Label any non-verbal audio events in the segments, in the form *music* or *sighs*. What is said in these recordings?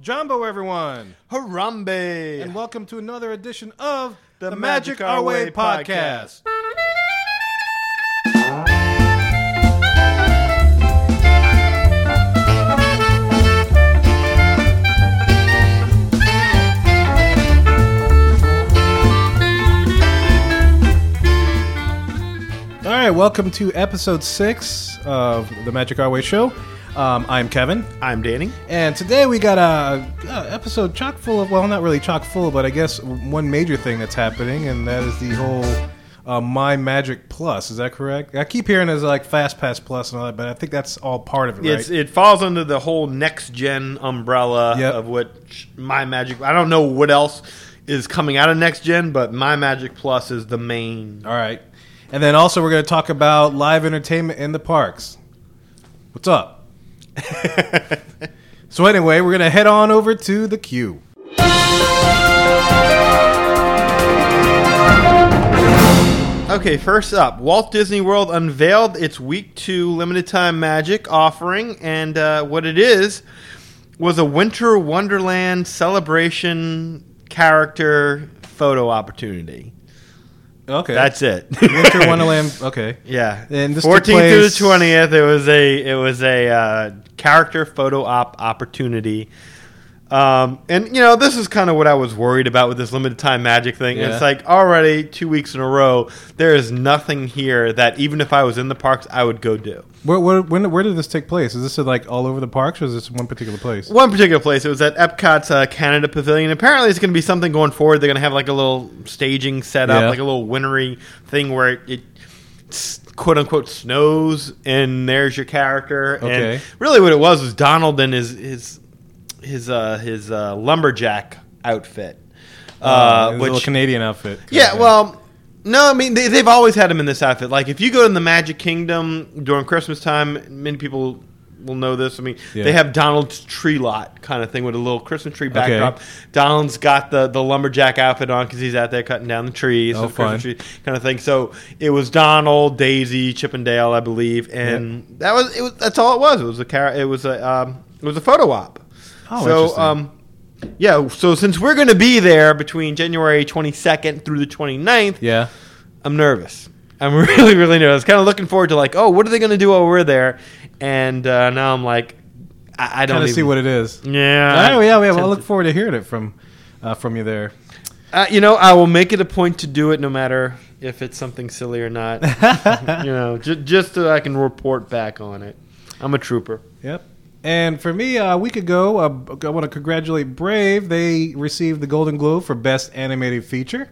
Jambo, everyone, Harambe! and welcome to another edition of The Magic Our Way podcast. All right, welcome to episode six of the Magic Our Way show. Um, I'm Kevin, I'm Danny. and today we got a, a episode chock full of well, not really chock full, but I guess one major thing that's happening, and that is the whole uh, My Magic Plus. Is that correct? I keep hearing there's like Fast Pass Plus and all that, but I think that's all part of it, right? It's, it falls under the whole next gen umbrella Yep. of what My Magic. I don't know what else is coming out of next gen, but My Magic Plus is the main. All right. And then also we're going to talk about live entertainment in the parks. What's up? *laughs* so anyway, we're to head on over to the queue. Okay, first up, Walt Disney World unveiled its week two limited time magic offering, and uh, what it is was a Winter Wonderland celebration character photo opportunity. Okay. That's it. Winter *laughs* Wonderland. Okay. Yeah, And this took 14th through the twentieth. It was a it was a uh, character photo op opportunity, um, and you know this is kind of what I was worried about with this limited time magic thing. Yeah. It's like already two weeks in a row, there is nothing here that even if I was in the parks, I would go do. Where, where, when, where did this take place? Is this at, like all over the parks or is this one particular place? One particular place, it was at Epcot's uh, Canada Pavilion. Apparently, it's going to be something going forward. They're going to have like a little staging set up, Yeah. like a little wintry thing where it, it s- quote unquote snows, and there's your character. Okay. And really, what it was was Donald and his his his uh, his uh, lumberjack outfit, Uh, uh, his which little Canadian outfit. yeah, well, no, I mean they, they've always had him in this outfit. Like if you go to the Magic Kingdom during Christmas time, many people will know this. I mean, Yeah. they have Donald's tree lot kind of thing with a little Christmas tree Okay. backdrop. Donald's got the the lumberjack outfit on because he's out there cutting down the trees, Oh, Christmas tree kind of thing. So it was Donald, Daisy, Chip 'n' Dale, I believe, and that was it. Was that's all it was. It was a car. It was a um, it was a photo op. Oh, so um, yeah, so since we're going to be there between January 22nd through the 29th, Yeah. I'm nervous. I'm *laughs* really, really nervous. Kind of looking forward to like, oh, what are they going to do while we're there? And uh, now I'm like, I, I don't even, see what it is. Yeah, Oh, yeah, yeah. Well, I look forward to hearing it from, uh, from you there. Uh, you know, I will make it a point to do it no matter if it's something silly or not. *laughs* you know, j- just so I can report back on it. I'm a trooper. Yep. And for me, uh, a week ago, uh, I want to congratulate Brave. They received the Golden Globe for Best Animated Feature.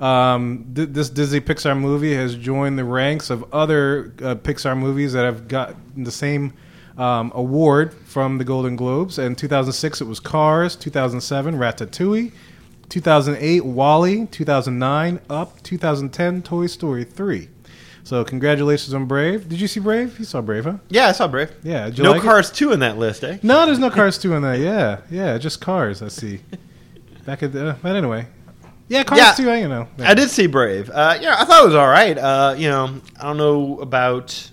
Um, th- this Disney Pixar movie has joined the ranks of other uh, Pixar movies that have gotten the same um, award from the Golden Globes. In 2006, it was Cars. 2007, Ratatouille. 2008, WALL-E. 2009, Up. 2010, Toy Story 3. So congratulations on Brave. Did you see Brave? You saw Brave, huh? Yeah, I saw Brave. Yeah. No like it? Cars 2 in that list, eh? No, there's no Cars 2 in that. Yeah, yeah, just Cars. I see. Back at the, but anyway, yeah, Cars Yeah. 2. I you know. I did see Brave. Uh, yeah, I thought it was all right. Uh, you know, I don't know about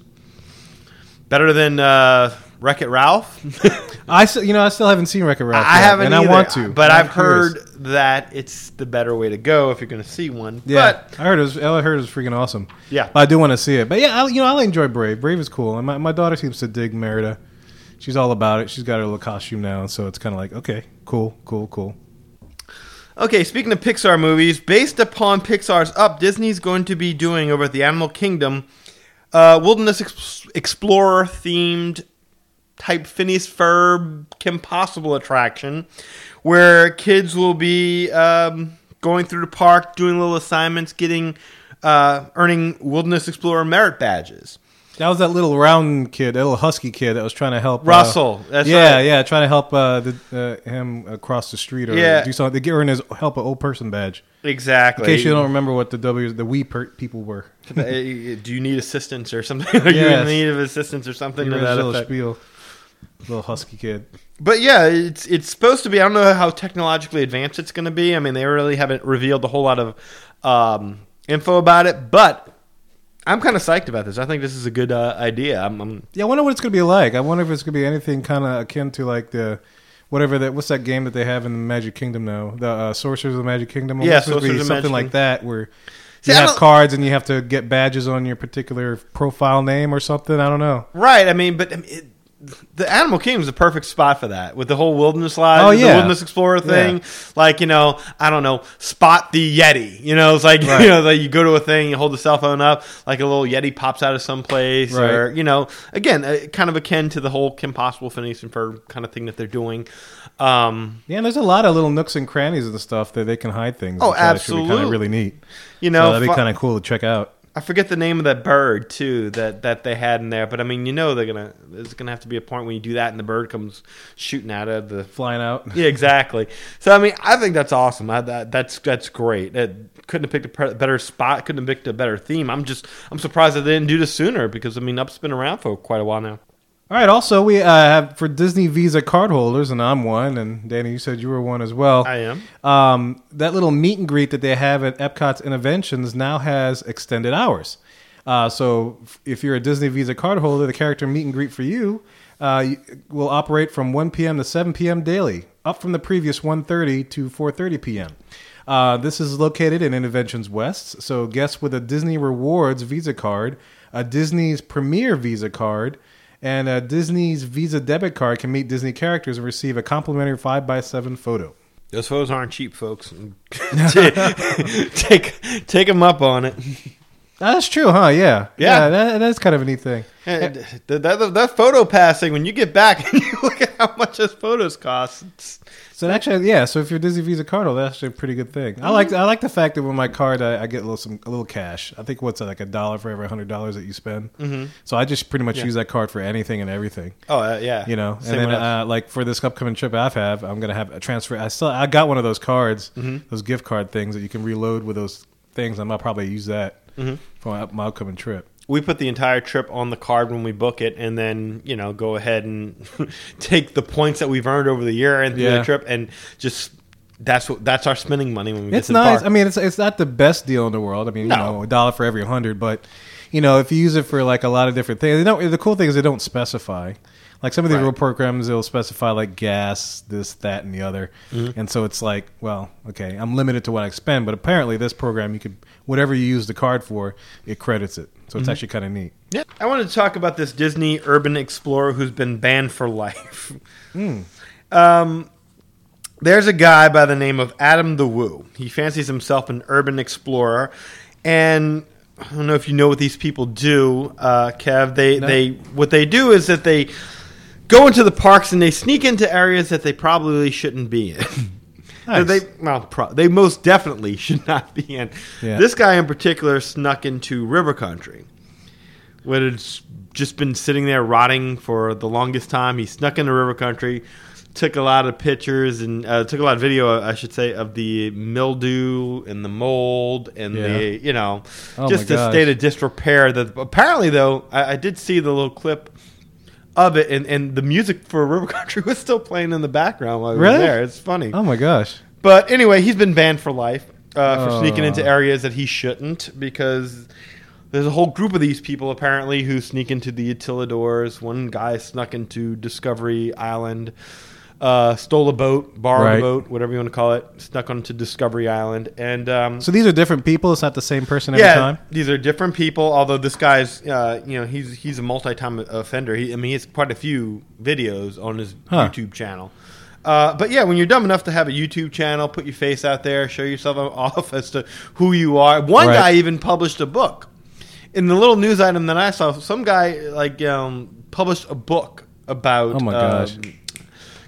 better than uh, Wreck It Ralph. *laughs* I still, you know, I still haven't seen Wreck-It Ralph. I yet, haven't, and either, I want to. But I've curious. heard that it's the better way to go if you're going to see one. Yeah, But I heard it. Was, I heard it was freaking awesome. Yeah. I do want to see it. But yeah, I, you know, I enjoy Brave. Brave is cool, and my, my daughter seems to dig Merida. She's all about it. She's got her little costume now, so it's kind of like, okay, cool, cool, cool. okay, speaking of Pixar movies, based upon Pixar's Up, Disney's going to be doing over at the Animal Kingdom uh, wilderness ex- explorer themed type Phineas Ferb Kim Possible attraction, where kids will be um, going through the park, doing little assignments, getting uh, earning wilderness explorer merit badges. That was that little round kid, that little husky kid that was trying to help uh, Russell, that's yeah, right. yeah, trying to help uh, the, uh, him across the street or Yeah. do something. They give her his help an old person badge. Exactly. In case you don't remember what the W, the we per- people were. *laughs* Uh, do you need assistance or something? *laughs* Are you in need of assistance or something The to that spiel, little husky kid. But yeah, it's it's supposed to be. I don't know how technologically advanced it's going to be. I mean, they really haven't revealed a whole lot of um, info about it, but I'm kind of psyched about this. I think this is a good uh, idea. I'm, I'm Yeah, I wonder what it's gonna be like. I wonder if it's gonna be anything kind of akin to like the whatever that. What's that game that they have in the Magic Kingdom now? The uh, Sorcerers of the Magic Kingdom. Yeah, Sorcerers something Magic like that where. See, you have cards and you have to get badges on your particular profile name or something. I don't know. Right. I mean, but I mean, it, the Animal Kingdom is a perfect spot for that with the whole wilderness lodge, Oh, the yeah. wilderness explorer thing. Yeah. Like you know, I don't know, spot the Yeti. You know, it's like *laughs* Right. you know, like you go to a thing, you hold the cell phone up, like a little Yeti pops out of someplace, Right. or you know, again, uh, kind of akin to the whole Kim Possible Phineas and Ferb kind of thing that they're doing. Um, Yeah, and there's a lot of little nooks and crannies and stuff that they can hide things. Oh, actually Kind absolutely. of really neat. you So know, that'd be kind of cool to check out. I forget the name of that bird too that that they had in there, but I mean, you know, they're gonna there's gonna have to be a point when you do that, and the bird comes shooting out of the Flying out. *laughs* Yeah, exactly. So I mean, I think that's awesome. I, that, that's that's great. It couldn't have picked a better spot. Couldn't have picked a better theme. I'm just I'm surprised that they didn't do this sooner because I mean, Up's been around for quite a while now. All right. Also, we uh, have for Disney Visa card holders, and I'm one, and Danny, you said you were one as well. I am. Um, that little meet and greet that they have at Epcot's Innoventions now has extended hours. Uh, so if you're a Disney Visa card holder, the character meet and greet for you uh, will operate from 1 p.m. to 7 p.m. daily, up from the previous 1:30 to 4:30 p.m. Uh, this is located in Innoventions West. So guests with a Disney Rewards Visa card, a Disney's Premier Visa card, and a Disney's Visa debit card can meet Disney characters and receive a complimentary 5x7 photo. Those photos aren't cheap, folks. *laughs* *laughs* take take them up on it. That's true, huh? Yeah, Yeah. that, that's kind of a neat thing. And that, that, that photo passing when you get back *laughs* and you look at how much those photos cost. So actually, yeah. So if you're Disney Visa card holder, that's actually a pretty good thing. I like I like the fact that with my card, I, I get a little some a little cash. I think what's that, like a dollar for every hundred dollars that you spend. Mm-hmm. So I just pretty much Yeah. use that card for anything and everything. oh uh, yeah, You know, Same and then uh, like for this upcoming trip I've have, I'm gonna have a transfer. I still I got one of those cards, Mm-hmm. those gift card things that you can reload with those things. I'm gonna probably use that Mm-hmm. for my, upcoming trip. we put the entire trip on the card when we book it, and then you know go ahead and *laughs* take the points that we've earned over the year and through Yeah. the trip, and just that's what that's our spending money when we It's get to the nice. park. I mean, it's it's not the best deal in the world. I mean, No. you know, a dollar for every hundred, but you know, if you use it for like a lot of different things, they don't. The cool thing is they don't specify. Like some of these Right. programs, they'll specify like gas, this, that, and the other, Mm-hmm. and so it's like, well, okay, I'm limited to what I spend, but apparently this program, you could whatever you use the card for, it credits it. So Mm-hmm. it's actually kind of neat. Yeah, I wanted to talk about this Disney urban explorer who's been banned for life. *laughs* Um, there's a guy by the name of Adam the Woo. He fancies himself an urban explorer, and I don't know if you know what these people do, uh, Kev. They No. they what they do is that they go into the parks and they sneak into areas that they probably shouldn't be in. *laughs* Nice. They well, pro- they most definitely *laughs* should not be in. Yeah. This guy in particular snuck into River Country, where it's just been sitting there rotting for the longest time. He snuck into River Country, took a lot of pictures and uh, took a lot of video, I should say, of the mildew and the mold and Yeah. the you know Oh just the gosh. state of disrepair. That apparently though, I, I did see the little clip. Of it and, and the music for *laughs* River Country was still playing in the background while was Really? there. It's funny. Oh my gosh. But anyway, he's been banned for life uh, for sneaking Oh. into areas that he shouldn't because there's a whole group of these people apparently who sneak into the utilidors. One guy snuck into Discovery Island, uh, stole a boat, borrowed Right. a boat, whatever you want to call it, snuck onto Discovery Island, and um, So these are different people. It's not the same person every yeah, time. these are different people. Although this guy's, uh, you know, he's he's a multi-time offender. He, I mean, he has quite a few videos on his Huh. YouTube channel. Uh, but yeah, when you're dumb enough to have a YouTube channel, put your face out there, show yourself *laughs* off as to who you are. One Right. guy even published a book. In the little news item that I saw, some guy like um, published a book about. Oh my gosh. um,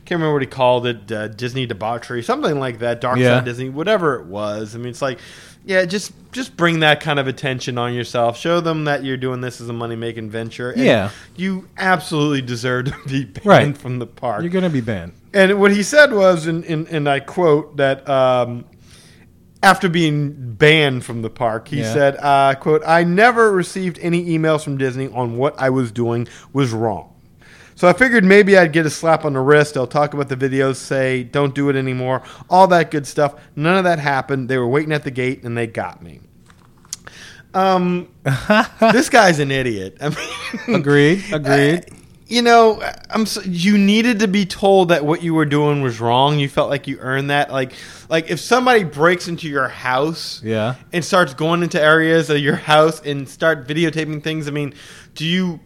can't remember what he called it, uh, Disney debauchery, something like that, Dark Yeah. Side Disney, whatever it was. I mean, it's like, yeah, just just bring that kind of attention on yourself. Show them that you're doing this as a money making venture. And Yeah. you absolutely deserve to be banned Right. from the park. You're gonna be banned. And what he said was, and, and, and I quote, that um, after being banned from the park, he Yeah. said, uh, quote, I never received any emails from Disney on what I was doing was wrong. So I figured maybe I'd get a slap on the wrist. They'll talk about the videos, say, don't do it anymore, all that good stuff. None of that happened. They were waiting at the gate and they got me. Um, *laughs* this guy's an idiot. I mean, Agreed. *laughs* Agreed. you know, I'm so, you needed to be told that what you were doing was wrong. You felt like you earned that. Like like if somebody breaks into your house Yeah. and starts going into areas of your house and start videotaping things, I mean, do you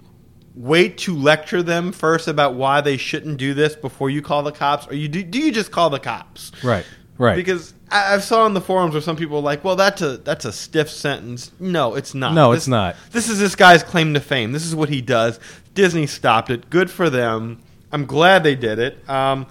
wait to lecture them first about why they shouldn't do this before you call the cops or you do, do you just call the cops? Right. Right. Because I, I've saw on the forums where some people are like, "Well, that's a that's a stiff sentence." No, it's not. No, This- it's not. This is this guy's claim to fame. This is what he does. Disney stopped it. Good for them. I'm glad they did it. Um,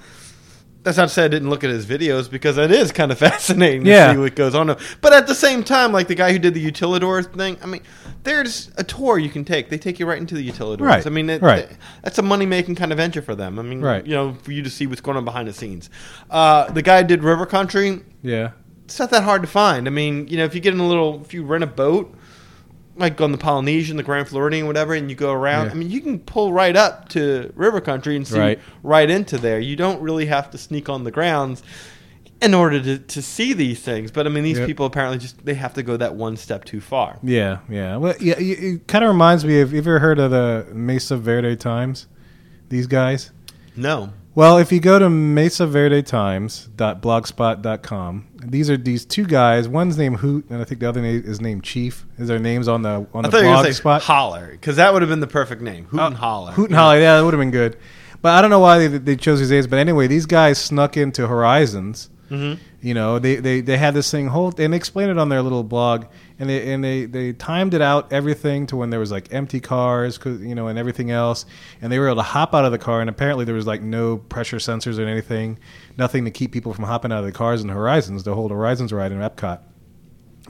that's not to say I didn't look at his videos because it is kind of *laughs* fascinating to Yeah. see what goes on. But at the same time, like the guy who did the Utilidor thing, I mean, there's a tour you can take. They take you right into the Utilidors. Right, I mean, it, right. that's a money making kind of venture for them. I mean, Right. you know, for you to see what's going on behind the scenes. Uh, the guy who did River Country, yeah. it's not that hard to find. I mean, you know, if you get in a little, if you rent a boat, like on the Polynesian, the Grand Floridian, whatever, and you go around, Yeah. I mean, you can pull right up to River Country and see Right. right, into there. You don't really have to sneak on the grounds in order to, to see these things. But I mean, these Yep. people apparently just they have to go that one step too far. Yeah, yeah. Well, yeah, it, kind of reminds me of. Have you ever heard of the Mesa Verde Times? These guys. No. Well, if you go to mesaverdetimes.blogspot.com, these are these two guys. One's named Hoot, and I think the other name is named Chief. Is their names on the on I the thought you were blog going to say spot? Holler because that would have been the perfect name. Hoot Oh, and Holler. Hoot and Holler. Yeah, that would have been good. But I don't know why they, they chose these names. But anyway, these guys snuck into Horizons. Mm-hmm. You know, they, they, they had this thing whole, and they explained it on their little blog, and they and they, they timed it out everything to when there was like empty cars, you know, and everything else, and they were able to hop out of the car, and apparently there was like no pressure sensors or anything, nothing to keep people from hopping out of the cars in Horizons, the whole Horizons ride in Epcot.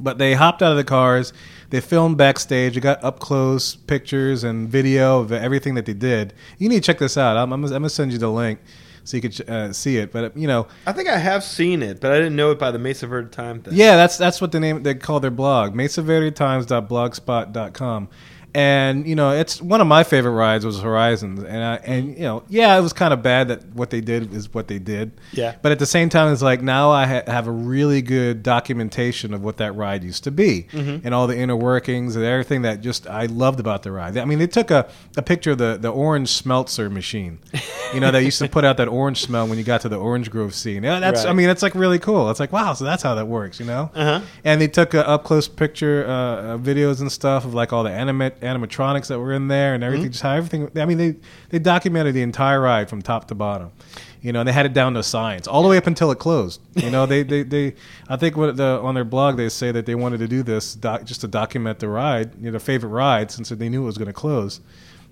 But they hopped out of the cars. They filmed backstage. They got up close pictures and video of everything that they did. You need to check this out. I'm, I'm, I'm gonna send you the link so you could uh, see it. But you know, I think I have seen it, but I didn't know it by the Mesa Verde Time thing. yeah, that's that's what the name they call their blog, mesaverdetimes.blogspot.com. And you know, it's one of my favorite rides was Horizons, and I, and you know, yeah, it was kind of bad that what they did is what they did. Yeah. But at the same time, it's like now I ha- have a really good documentation of what that ride used to be, Mm-hmm. and all the inner workings and everything that just I loved about the ride. I mean, they took a, a picture of the the orange smeltzer machine, you know, that used to put out that orange smell when you got to the Orange Grove scene. Yeah, that's I mean, it's like really cool. It's like wow, so that's how that works, you know. Uh-huh. And they took a up close picture uh, videos and stuff of like all the anima- animatronics that were in there and everything. Mm-hmm. Just how everything. I mean, they they documented the entire ride from top to bottom. You know, and they had it down to science all the way up until it closed. You know, they they, they I think what the on their blog they say that they wanted to do this doc, just to document the ride, you know, their favorite ride since they knew it was going to close.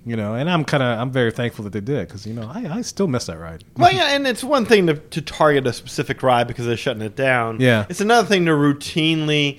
You know, and I'm kind of I'm very thankful that they did because you know I, I still miss that ride. Well, yeah, and it's one thing to, to target a specific ride because they're shutting it down. Yeah. It's another thing to routinely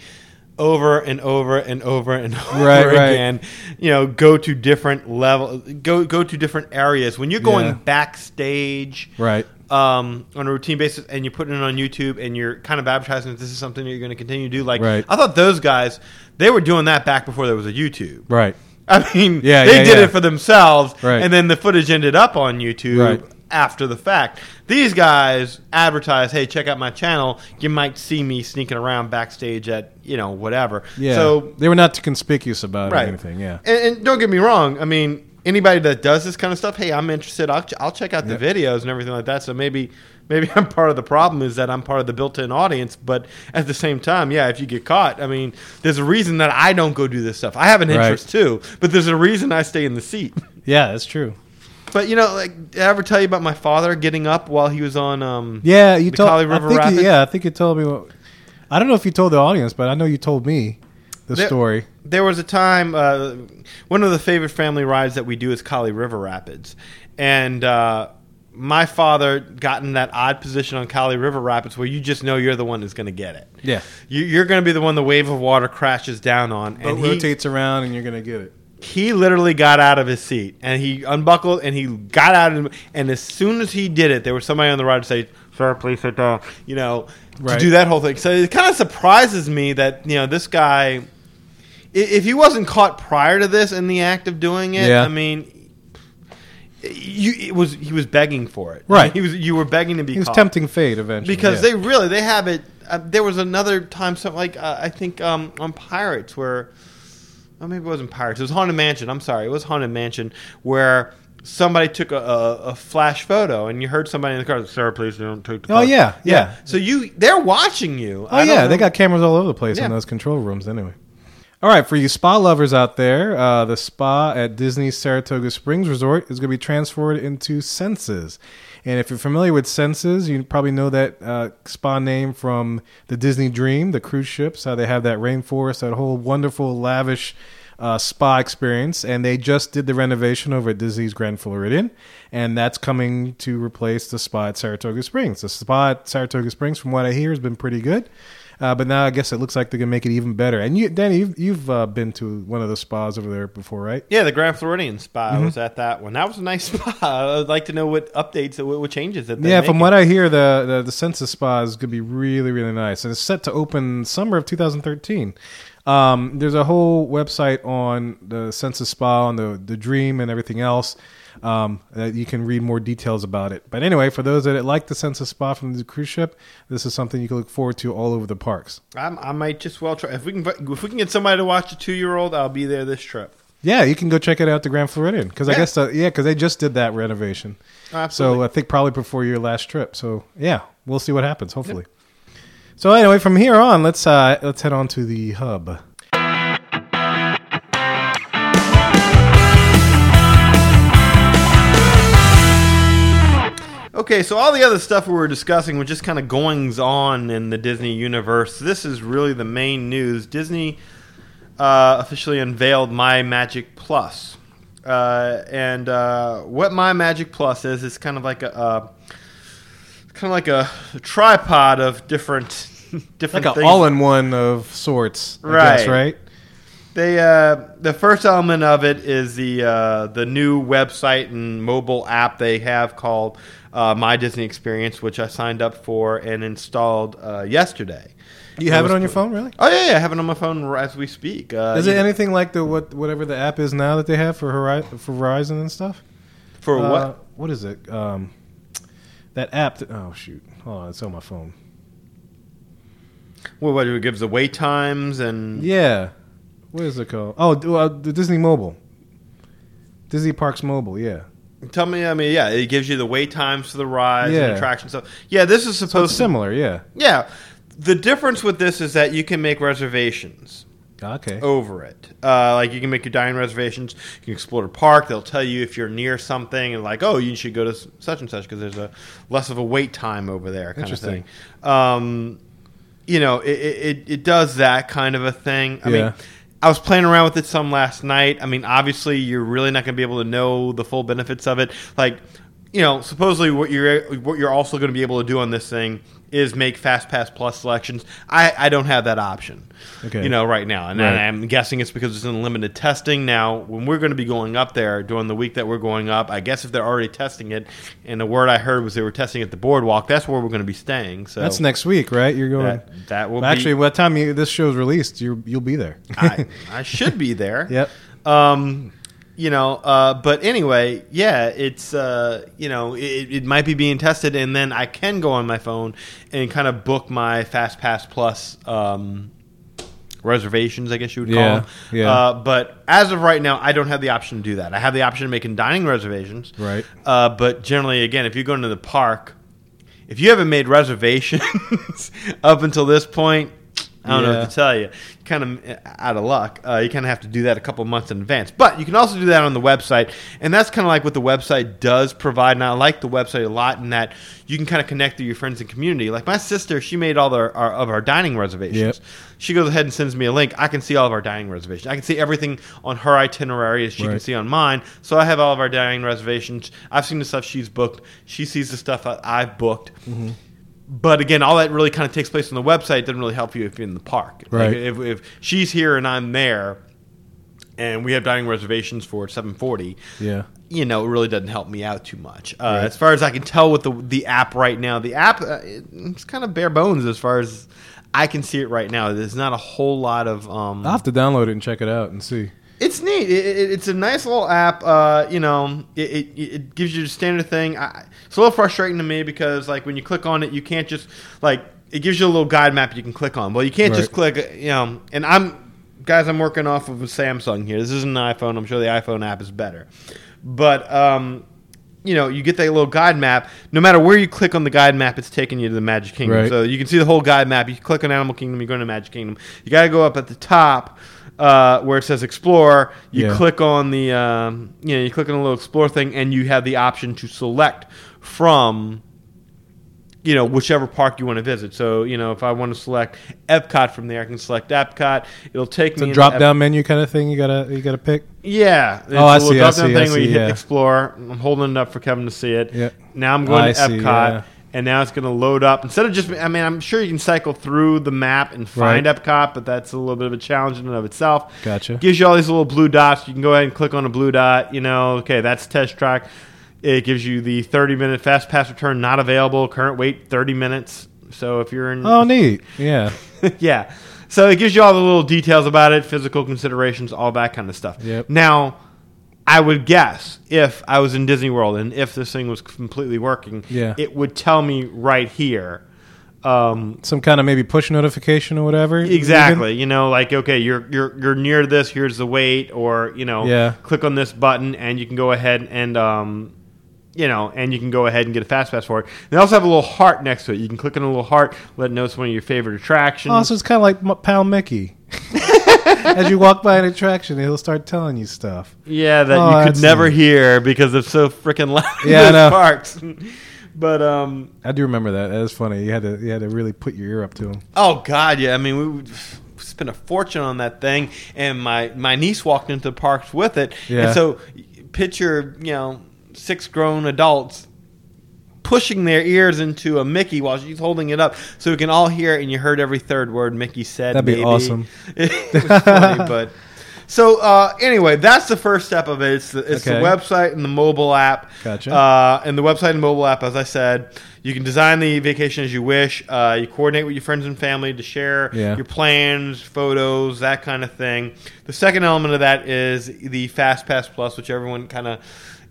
over and over and over and *laughs* over Right, right. again, you know, go to different level, go go to different areas. When you're going Yeah. backstage, Right. um, on a routine basis, and you're putting it on YouTube, and you're kind of advertising that this is something that you're going to continue to do. Like, Right. I thought those guys, they were doing that back before there was a YouTube. Right. I mean, Yeah, they yeah, did yeah. it for themselves, Right. and then the footage ended up on YouTube Right. After the fact. These guys advertise, "Hey, check out my channel. You might see me sneaking around backstage at you know whatever." Yeah. So, they were not too conspicuous about it right, anything. Yeah. And, and don't get me wrong. I mean, anybody that does this kind of stuff, hey, I'm interested. I'll, ch- I'll check out the Yep. videos and everything like that. So maybe. Maybe *laughs* I'm part of the problem is that I'm part of the built-in audience, but at the same time, yeah, if you get caught, I mean, there's a reason that I don't go do this stuff. I have an Right. interest too, but there's a reason I stay in the seat. *laughs* Yeah, that's true. But you know, like, did I ever tell you about my father getting up while he was on? Um, Yeah, you The told. Kali I River think you- yeah, I think you told me. What, I don't know if you told the audience, but I know you told me the There- story. There was a time. Uh, one of the favorite family rides that we do is Kali River Rapids, and uh, my father got in that odd position on Kali River Rapids where you just know you're the one who's going to get it. Yeah, You, you're going to be the one the wave of water crashes down on, boat and he, rotates around, and you're gonna get it. He literally got out of his seat and he unbuckled and he got out and, and as soon as he did it there was somebody on the ride to say sir please sit down you know Right. to do that whole thing so it kind of surprises me that you know this guy if he wasn't caught prior to this in the act of doing it Yeah. i mean you it was he was begging for it Right. he was you were begging to be He was caught tempting fate eventually because yeah. they really they have it. Uh, there was another time, something like uh, I think um, on Pirates where, oh maybe it wasn't Pirates. It was Haunted Mansion. I'm sorry, it was Haunted Mansion where somebody took a, a, a flash photo and you heard somebody in the car, Sarah, please don't take the Oh photo." yeah, yeah. So you, they're watching you. Oh I don't yeah, they know- got cameras all over the place Yeah. in those control rooms. Anyway. All right, for you spa lovers out there, uh, the spa at Disney's Saratoga Springs Resort is going to be transferred into Senses. And if you're familiar with Senses, you probably know that uh, spa name from the Disney Dream, the cruise ships, how they have that rainforest, that whole wonderful, lavish uh, spa experience. And they just did the renovation over at Disney's Grand Floridian. And that's coming to replace the spa at Saratoga Springs. The spa at Saratoga Springs, from what I hear, has been pretty good. Uh, but now I guess it looks like they're gonna make it even better. And you, Danny, you've, you've uh, been to one of the spas over there before, right? Yeah, the Grand Floridian spa. Mm-hmm. I was at that one. That was a nice *laughs* spa. I'd like to know what updates, what, what changes that. yeah, from what I hear, the, the the Senses Spa is gonna be really really nice, and it's set to open summer of 2013. Um, there's a whole website on the Senses Spa, on the the Dream, and everything else. Um, that you can read more details about it. But anyway, for those that like the Senses Spa from the cruise ship, this is something you can look forward to all over the parks. I'm, I might just well try. If we can, if we can get somebody to watch a two year old, I'll be there this trip. Yeah, you can go check it out, the Grand Floridian, because I guess uh, yeah, because they just did that renovation. Absolutely. So I think probably before your last trip. So yeah, we'll see what happens. Hopefully. So anyway, from here on, let's uh, let's head on to the hub. Okay, so all the other stuff we were discussing was just kind of goings on in the Disney universe. This is really the main news. Disney uh, officially unveiled My Magic Plus, uh, and uh, what My Magic Plus is is kind of like a uh, kind of like a tripod of different *laughs* different Like an all-in-one of sorts, I guess, Right. They uh, the first element of it is the uh, the new website and mobile app they have called uh, My Disney Experience, which I signed up for and installed uh, yesterday. You have it was- on your phone, really? Oh yeah, yeah, I have it on my phone as we speak. Uh, Is it anything like the what whatever the app is now that they have for Horizon, for Verizon and stuff? for Uh, what? What is it? Um, that app. That, oh shoot! Hold on, it's on my phone. Well, what it gives the wait times and Yeah. What is it called? Oh, uh, the Disney Mobile. Disney Parks Mobile. Yeah. tell me. I mean, yeah, it gives you the wait times for the rides Yeah. and attractions. So yeah, this is So supposed to. similar. Yeah. Yeah, the difference with this is that you can make reservations. Okay. over it. Uh, like you can make your dining reservations. You can explore the park. They'll tell you if you're near something and like, oh, you should go to such and such because there's a less of a wait time over there. Kind of thing. Um, you know, it, it, it- it does that kind of a thing. I Yeah. mean. I was playing around with it some last night. I mean, obviously, you're really not going to be able to know the full benefits of it. Like, you know, supposedly what you're what you're also going to be able to do on this thing is make Fast Pass Plus selections. I, I don't have that option. Okay. You know, right now, and Right. I'm guessing it's because it's in limited testing. Now, when we're going to be going up there during the week that we're going up, I guess if they're already testing it, and the word I heard was they were testing at the boardwalk, that's where we're going to be staying. So That's next week, right? You're going. that, that will Actually, be. by the time you, this show's released, you you'll be there. I, I should be there. *laughs* yep. Um, you know, uh, but anyway, yeah, it's uh, you know, it, it might be being tested, and then I can go on my phone and kind of book my Fast Pass Plus um, reservations, I guess you would call Yeah, them. yeah. Uh, but as of right now, I don't have the option to do that. I have the option of making dining reservations, Right. Uh, but generally, again, if you're going to the park, if you haven't made reservations *laughs* up until this point, I don't know what to tell you. Kind of out of luck. Uh, you kind of have to do that a couple months in advance. But you can also do that on the website, and that's kind of like what the website does provide. And I like the website a lot in that you can kind of connect to your friends and community. Like my sister, she made all the, our, of our dining reservations. Yep. She goes ahead and sends me a link. I can see all of our dining reservations. I can see everything on her itinerary as she can see on mine. So I have all of our dining reservations. I've seen the stuff she's booked. She sees the stuff I've booked. Mm-hmm. But again, all that really kind of takes place on the website. It doesn't really help you if you're in the park. Like, Right. if, if she's here and I'm there, and we have dining reservations for 7:40, Yeah. you know, it really doesn't help me out too much. Uh, Right. As far as I can tell with the the app right now, the app uh, it's kind of bare bones as far as I can see it right now. There's not a whole lot of. Um, I'll have to download it and check it out and see. It's neat. It, it, it's a nice little app. Uh, you know, it, it, it gives you the standard thing. I, it's a little frustrating to me because like when you click on it, you can't just like it gives you a little guide map you can click on. Well, you can't just click. You know, and I'm guys, I'm working off of a Samsung here. This isn't an iPhone. I'm sure the iPhone app is better. but um, you know, you get that little guide map. No matter where you click on the guide map, it's taking you to the Magic Kingdom. Right. So you can see the whole guide map. You click on Animal Kingdom, you go to Magic Kingdom. You got to go up at the top uh, where it says Explore. You Yeah. click on the, um, you know, you click on the little Explore thing, and you have the option to select from you know whichever park you want to visit. So you know if I want to select Epcot from there, I can select Epcot. It'll take It's me a drop Ep- down menu kind of thing. You gotta you gotta pick. Yeah, it's Oh, I see, I drop-down see, I thing where you see, hit yeah. Explore. I'm holding it up for Kevin to see it. Yeah. Now I'm going I to see, Epcot. yeah. And now it's going to load up. Instead of just, I mean, I'm sure you can cycle through the map and find Right. Epcot, but that's a little bit of a challenge in and of itself. Gotcha. Gives you all these little blue dots. You can go ahead and click on a blue dot. You know, okay, that's test track. It gives you the 30 minute fast pass return not available. Current wait 30 minutes. So if you're in, Oh, neat. Yeah. *laughs* yeah. So it gives you all the little details about it, physical considerations, all that kind of stuff. Yep. Now, I would guess if I was in Disney World and if this thing was completely working, Yeah. it would tell me right here. Um, Some kind of maybe push notification or whatever. exactly. You know, like okay, you're you're you're near this. Here's the wait, or you know, Yeah. click on this button and you can go ahead and um, you know, and you can go ahead and get a fast pass for it. They also have a little heart next to it. You can click on a little heart, let it know it's one of your favorite attractions. Oh, so it's kind of like M- Pal Mickey. *laughs* *laughs* As you walk by an attraction, he'll start telling you stuff. Yeah, that Oh, you could never neat. hear because it's so freaking loud in *laughs* Yeah, I those parks. *laughs* but um, I do remember that. That was funny. You had to you had to really put your ear up to him. oh god, yeah. I mean, we spent a fortune on that thing, and my my niece walked into the parks with it. Yeah. And so, picture you know six grown adults pushing their ears into a Mickey while she's holding it up, so we can all hear it, and you heard every third word Mickey said. That'd be awesome. *laughs* it was funny, but. So uh, anyway, that's the first step of it. It's the, it's Okay. the website and the mobile app. Gotcha. Uh, and the website and mobile app, as I said, you can design the vacation as you wish. Uh, you coordinate with your friends and family to share Yeah. your plans, photos, that kind of thing. The second element of that is the Fast Pass Plus, which everyone kind of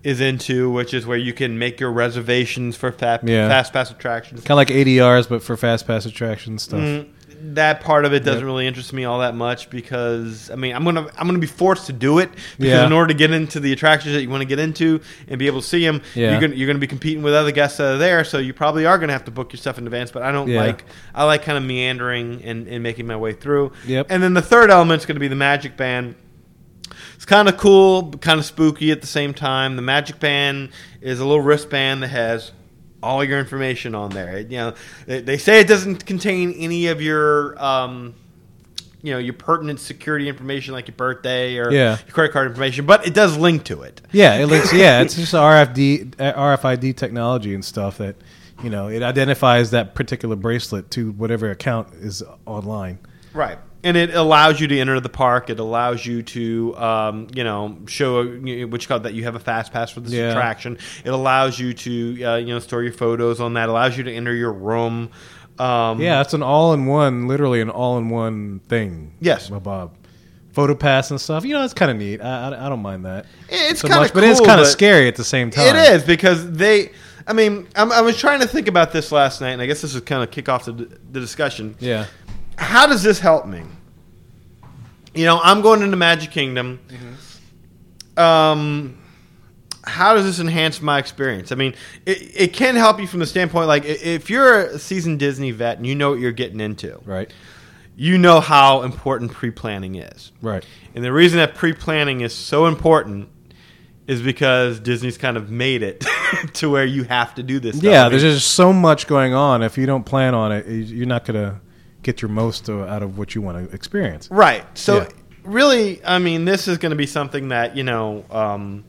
is into, which is where you can make your reservations for fa- Yeah. Fast Pass attractions. Kind of like ADRs, but for fast pass attraction stuff. Mm, that part of it doesn't Yep. really interest me all that much because I mean I'm gonna I'm gonna be forced to do it *laughs* because Yeah. in order to get into the attractions that you want to get into and be able to see them, Yeah. you're gonna you're gonna be competing with other guests that are there, so you probably are gonna have to book your stuff in advance. But I don't like I like kind of meandering and, and making my way through. Yep. And then the third element is gonna be the Magic Band. It's kind of cool, kind of spooky at the same time. The Magic Band is a little wristband that has all your information on there. It- you know, they, they say it doesn't contain any of your, um, you know, your pertinent security information like your birthday or Yeah. your credit card information, but it does link to it. Yeah, it links. Yeah, it's just RFD, uh, RFID technology and stuff that you know it identifies that particular bracelet to whatever account is online. Right. And it allows you to enter the park. It allows you to, um, you know, show you know, what you call that you have a fast pass for this Yeah. attraction. It allows you to, uh, you know, store your photos on that. It allows you to enter your room. Um, Yeah, it's an all-in-one, literally an all-in-one thing. Yes. Bob. Photo pass and stuff. You know, it's kind of neat. I, I, I don't mind that. It's so kinda much, but it's kind of scary at the same time. It is because they. I mean, I'm, I was trying to think about this last night, and I guess this is kind of kick off the, the discussion. Yeah. How does this help me? You know, I'm going into Magic Kingdom. Um, how does this enhance my experience? I mean, it, it can help you from the standpoint like if you're a seasoned Disney vet and you know what you're getting into, Right. you know how important pre-planning is. Right. And the reason that pre-planning is so important is because Disney's kind of made it *laughs* to where you have to do this. Stuff. Yeah, I mean, there's just so much going on. If you don't plan on it, you're not gonna get your most out of what you want to experience. right. So Yeah. really, I mean, this is going to be something that you know. Um,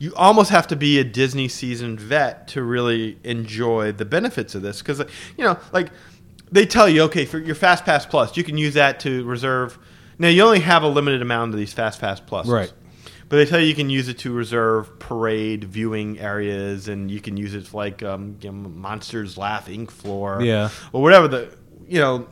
you almost have to be a Disney seasoned vet to really enjoy the benefits of this because, you know, like they tell you, okay, for your Fast Pass Plus, you can use that to reserve. Now you only have a limited amount of these Fast Pass Plus, Right. But they tell you you can use it to reserve parade viewing areas, and you can use it for like um, you know, Monsters Laugh ink floor, Yeah. or whatever the you know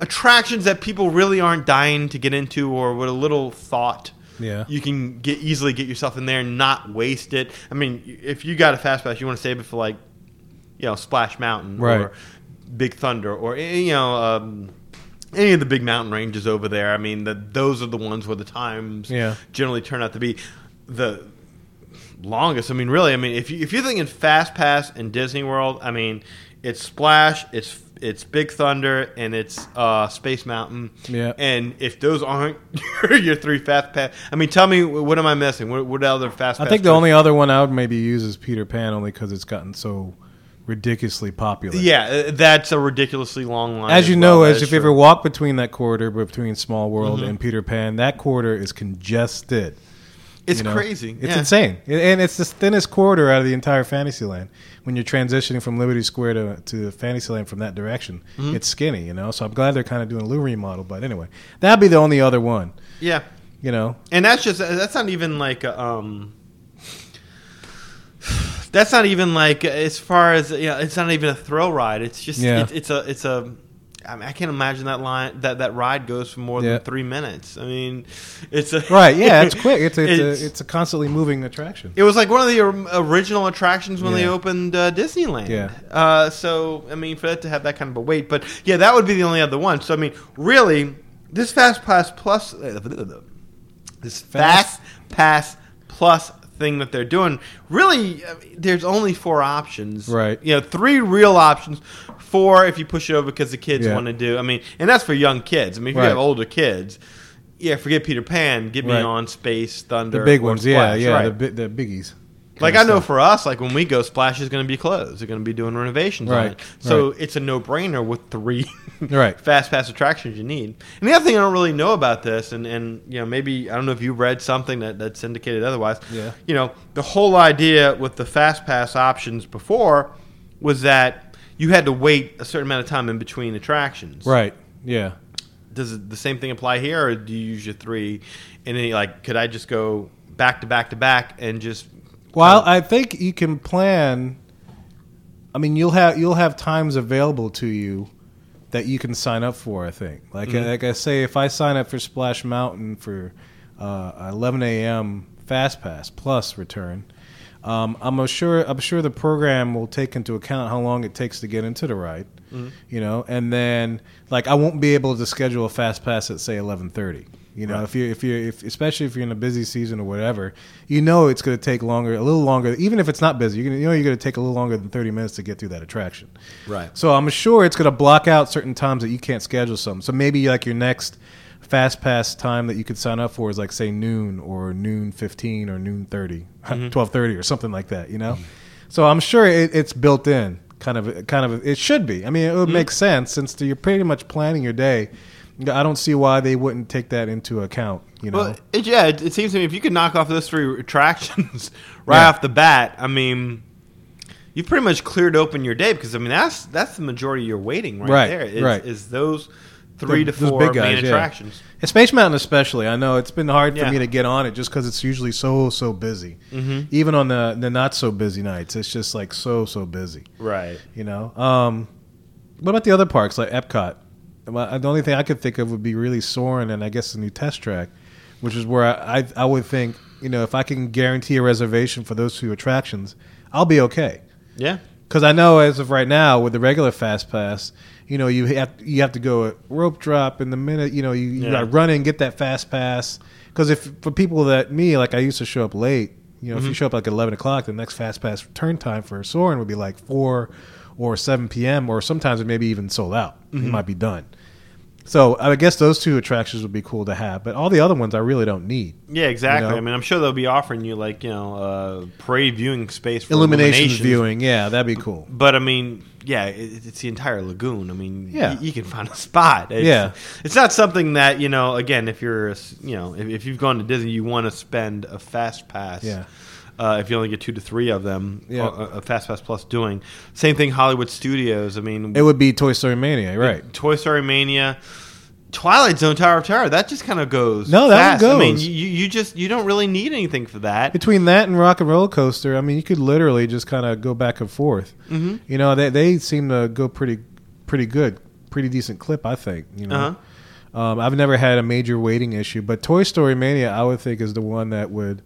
attractions that people really aren't dying to get into, or with a little thought. Yeah. You can get easily get yourself in there and not waste it. I mean, if you got a fast pass, you want to save it for like, you know, Splash Mountain Right. or Big Thunder or eh, you know um, any of the big mountain ranges over there. I mean, the, those are the ones where the times Yeah. generally turn out to be the longest. I mean, really, I mean, if you if you're thinking Fast Pass in Disney World, I mean, it's Splash, it's it's Big Thunder, and it's uh, Space Mountain. Yeah. And if those aren't *laughs* your, three Fast Pass, I mean, tell me what am I missing? What, what other Fast I think the only other one I would maybe use is Peter Pan, only because it's gotten so ridiculously popular. Yeah, uh, that's a ridiculously long line. As you well. know, That as if you ever walk between that corridor between Small World Mm-hmm. and Peter Pan, that corridor is congested. It's you know? crazy. It's yeah. insane, and it's the thinnest corridor out of the entire Fantasyland. When you're transitioning from Liberty Square to to Fantasyland from that direction, Mm-hmm. it's skinny, you know. So I'm glad they're kind of doing a little remodel. But anyway, that'd be the only other one, Yeah. you know. and that's just that's not even like a, um *sighs* that's not even like as far as you know, it's not even a thrill ride it's just Yeah. it's, it's a it's a I, mean, I can't imagine that line that that ride goes for more Yeah. than three minutes. I mean, it's a Right? Yeah, it's *laughs* quick. It's it's, It's- a it's a constantly moving attraction. It was like one of the original attractions when they opened uh, Disneyland. Yeah. Uh, so I mean, for that to have that kind of a weight, but yeah, that would be the only other one. So I mean, really, this Fast Pass Plus, uh, this Fast Pass Plus thing that they're doing, really, I mean, there's only four options. Right. You know, three real options. Four if you push it over because the kids Yeah. want to do. I mean, and that's for young kids. I mean, if you have older kids. Yeah, forget Peter Pan. Get me on Space Thunder. The big ones, yeah, Splash, yeah, right. the the biggies. Like I know for us, like when we go, Splash is going to be closed. They're going to be doing renovations on Right, it. So right. it's a no-brainer with three *laughs* Right. fast pass attractions you need. And the other thing I don't really know about this, and, and you know maybe I don't know if you read something that, that's indicated otherwise. Yeah. You know the whole idea with the fast pass options before was that you had to wait a certain amount of time in between attractions. Right. Yeah. Does the same thing apply here, or do you use your three? And then like, could I just go back to back to back and just Well, I think you can plan. I mean, you'll have you'll have times available to you that you can sign up for. I think, like Mm-hmm. like I say, if I sign up for Splash Mountain for uh, 11 a.m. Fast Pass plus return, um, I'm sure I'm sure the program will take into account how long it takes to get into the ride. Mm-hmm. You know, and then like I won't be able to schedule a Fast Pass at say 11:30. You know, Right. if you if you if especially if you're in a busy season or whatever, you know it's going to take longer, a little longer. Even if it's not busy, you're gonna, you know you're going to take a little longer than 30 minutes to get through that attraction. right? So I'm sure it's going to block out certain times that you can't schedule some. So maybe like your next fast pass time that you could sign up for is like say noon or noon 15 or noon 30, *laughs* mm-hmm. 12:30 or something like that, you know? Mm-hmm. So I'm sure it, it's built in kind of kind of it should be. I mean, it would make mm. sense since you're pretty much planning your day. I don't see why they wouldn't take that into account, you know. Well, it, yeah, it, it seems to me if you could knock off those three attractions *laughs* right Yeah. off the bat, I mean, you've pretty much cleared open your day because I mean that's that's the majority of your waiting right, Right, there. Is, right. is those three The- to four big guys, main yeah. attractions? And Space Mountain, especially, I know it's been hard for me to get on it just because it's usually so so busy. Mhm. Even on the the not so busy nights, it's just like so so busy. Right. You know. Um, what about the other parks like Epcot? Well, the only thing I could think of would be really Soarin' and I guess the new test track, which is where I, I I would think you know if I can guarantee a reservation for those two attractions, I'll be okay. Yeah. Because I know as of right now with the regular fast pass, you know you have you have to go at rope drop in the minute you know you, you Yeah. got to run and get that fast pass. Because if for people that me like I used to show up late, you know if Mm-hmm. you show up like eleven o'clock, the next fast pass return time for Soarin' would be like four or seven p.m. or sometimes it may be even sold out. Mm-hmm. It might be done. So I guess those two attractions would be cool to have, but all the other ones I really don't need. Yeah, exactly. You know? I mean, I'm sure they'll be offering you like you know uh, parade viewing space for illuminations. viewing, yeah, that'd be cool. But I mean, yeah, it, it's the entire lagoon. I mean, Yeah. y- you can find a *laughs* spot. It's, Yeah. it's not something that you know. Again, if you're, a you know, if, if you've gone to Disney, you want to spend a fast pass. Yeah. Uh, if you only get two to three of them, Yeah. uh, a, a fast pass plus doing same thing. Hollywood Studios. I mean, It would be Toy Story Mania, right? Toy Story Mania. Twilight Zone, Tower of Terror. That just kind of goes. No, that one fast. I mean, you, you just you don't really need anything for that. Between that and Rock and Roller Coaster, I mean, you could literally just kind of go back and forth. Mhm. You know, they they seem to go pretty pretty good, pretty decent clip, I think. You know, Uh-huh. um, I've never had a major waiting issue, but Toy Story Mania, I would think, is the one that would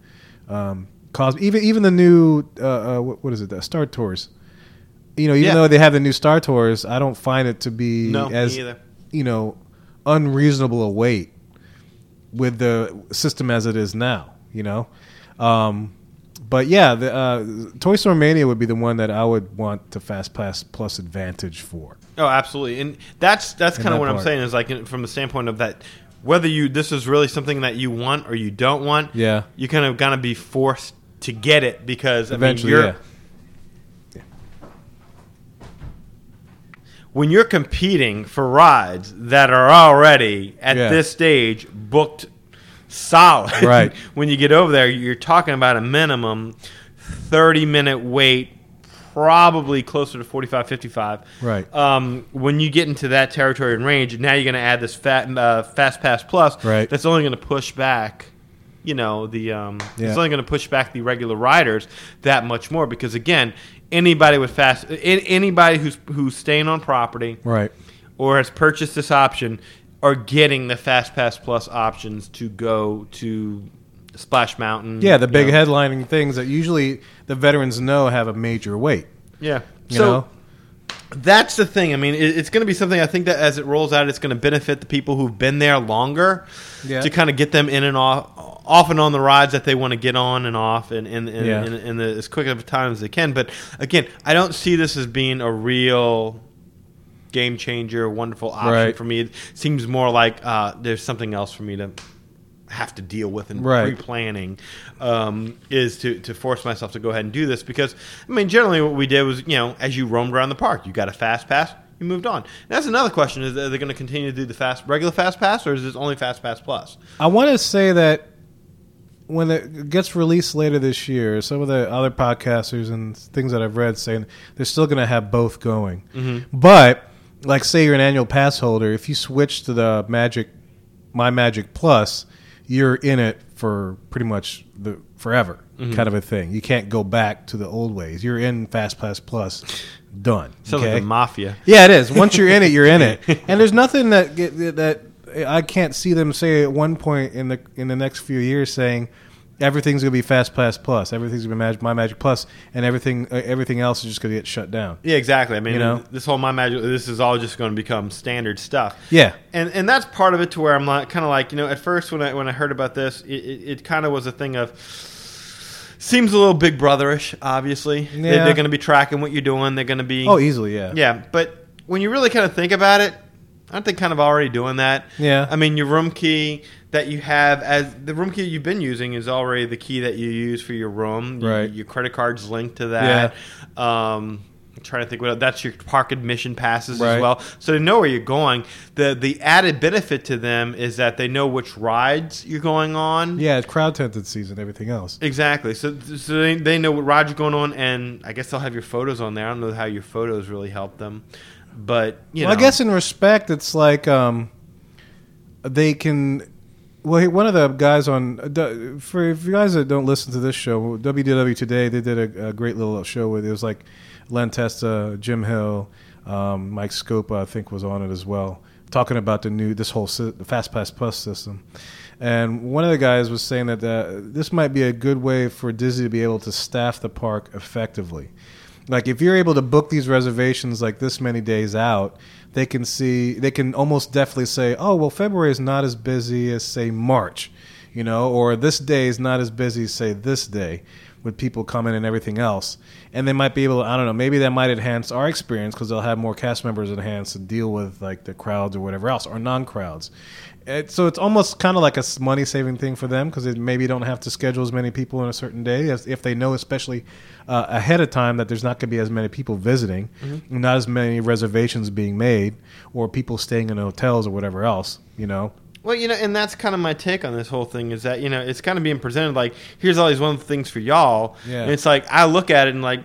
um, cause even even the new uh, uh, what, what is it, the Star Tours. You know, even Yeah. though they have the new Star Tours, I don't find it to be No, me as either. you know unreasonable a wait with the system as it is now. You know, um, but yeah, the, uh, Toy Story Mania would be the one that I would want to Fast Pass Plus advantage for. Oh, absolutely, and that's that's kind of what I'm saying is like from the standpoint of that whether you this is really something that you want or you don't want. Yeah. you kind of gonna be forced to get it because Eventually, I mean, you're, yeah. When you're competing for rides that are already at Yeah. this stage booked solid. *laughs* Right. when you get over there, you're talking about a minimum 30 minute wait, probably closer to 45, 55. Right. Um, when you get into that territory and range, now you're going to add this fat, uh, Fast Pass Plus. Right. That's only going to push back. You know the um, Yeah. it's only going to push back the regular riders that much more because again, anybody with fast, anybody who's who's staying on property, Right. or has purchased this option are getting the Fast Pass Plus options to go to Splash Mountain. Yeah, the big you know. headlining things that usually the veterans know have a major wait. Yeah. You so know? That's the thing. I mean, it, it's going to be something I think that as it rolls out, it's going to benefit the people who've been there longer Yeah. to kind of get them in and off, off and on the rides that they want to get on and off and in, in, Yeah. in, in the, as quick of a time as they can. But again, I don't see this as being a real game changer, wonderful option Right. for me. It seems more like uh, there's something else for me to have to deal with and Right. pre-planning um, is to, to force myself to go ahead and do this because I mean generally what we did was you know as you roamed around the park you got a fast pass you moved on and that's another question is are they going to continue to do the fast regular fast pass or is this only fast pass plus I want to say that when it gets released later this year, some of the other podcasters and things that I've read saying they're still going to have both going. Mm-hmm. But like, say you're an annual pass holder, if you switch to the Magic, My Magic Plus, you're in it for pretty much the forever, Mm-hmm. kind of a thing. You can't go back to the old ways. You're in Fast Pass Plus, done. sounds okay? like the mafia Yeah, it is. Once you're in it, you're in it. *laughs* And there's nothing that that I can't see them say at one point in the in the next few years saying everything's gonna be Fast Pass Plus, everything's gonna be Magic, My Magic Plus, and everything uh, everything else is just gonna get shut down. yeah exactly. I mean You know? this whole my magic this is all just going to become standard stuff. Yeah, and and that's part of it to where I'm like kind of like you know at first when I when I heard about this it, it, it kind of was a thing of seems a little big brotherish obviously. They, Yeah. they're going to be tracking what you're doing. They're going to be oh, easily, yeah, yeah but when you really kind of think about it aren't they kind of already doing that Yeah. I mean your room key that you have as the room key you've been using is already the key that you use for your room You- Right. your credit card's linked to that um I'm trying to think what that's your park admission passes Right. as well so they know where you're going. The the added benefit to them is that they know which rides you're going on. yeah. It's crowd tendencies and everything else. Exactly. So so they, they know what rides you're going on, and I guess they'll have your photos on there. I don't know how your photos really help them, but you well, know, I guess in respect, it's like um, they can. Well, one of the guys on for if you guys that don't listen to this show, WDW Today, they did a, a great little show with it was like Len Testa, Jim Hill, um, Mike Scopa, I think was on it as well, talking about the new this whole Fast Pass Plus system. And one of the guys was saying that uh, this might be a good way for Disney to be able to staff the park effectively like if you're able to book these reservations like this many days out they can see they can almost definitely say oh well february is not as busy as say march you know or this day is not as busy as say this day with people coming and everything else. And they might be able to i don't know maybe that might enhance our experience because they'll have more cast members in hands to deal with like the crowds or whatever else or non-crowds it, so it's almost kind of like a money saving thing for them because they maybe don't have to schedule as many people in a certain day as if they know, especially uh, ahead of time, that there's not going to be as many people visiting, not as many reservations being made, or people staying in hotels or whatever else. You know, Well, you know, and that's kind of my take on this whole thing is that you know it's kind of being presented like here's all these wonderful things for y'all. Yeah. And it's like I look at it and like,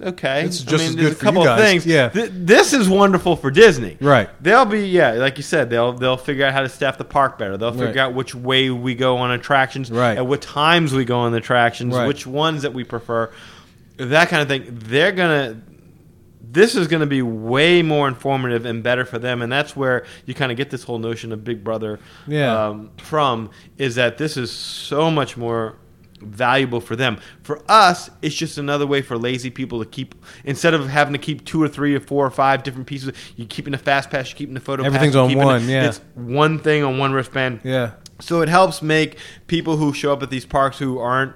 okay, It's I just mean, as there's good a for you couple of guys. things. Yeah. Th- this is wonderful for Disney. right? They'll be yeah, like you said, they'll they'll figure out how to staff the park better. They'll figure Right. out which way we go on attractions, Right. at what times we go on the attractions, Right. which ones that we prefer, that kind of thing. They're gonna. This is going to be way more informative and better for them, and that's where you kind of get this whole notion of Big Brother Yeah. um, from. Is that this is so much more valuable for them. For us, it's just another way for lazy people to keep instead of having to keep two or three or four or five different pieces. You're keeping the fast pass, you're keeping the photo. Everything's pass, on one, it- yeah. it's one thing on one wristband. Yeah, So it helps make people who show up at these parks who aren't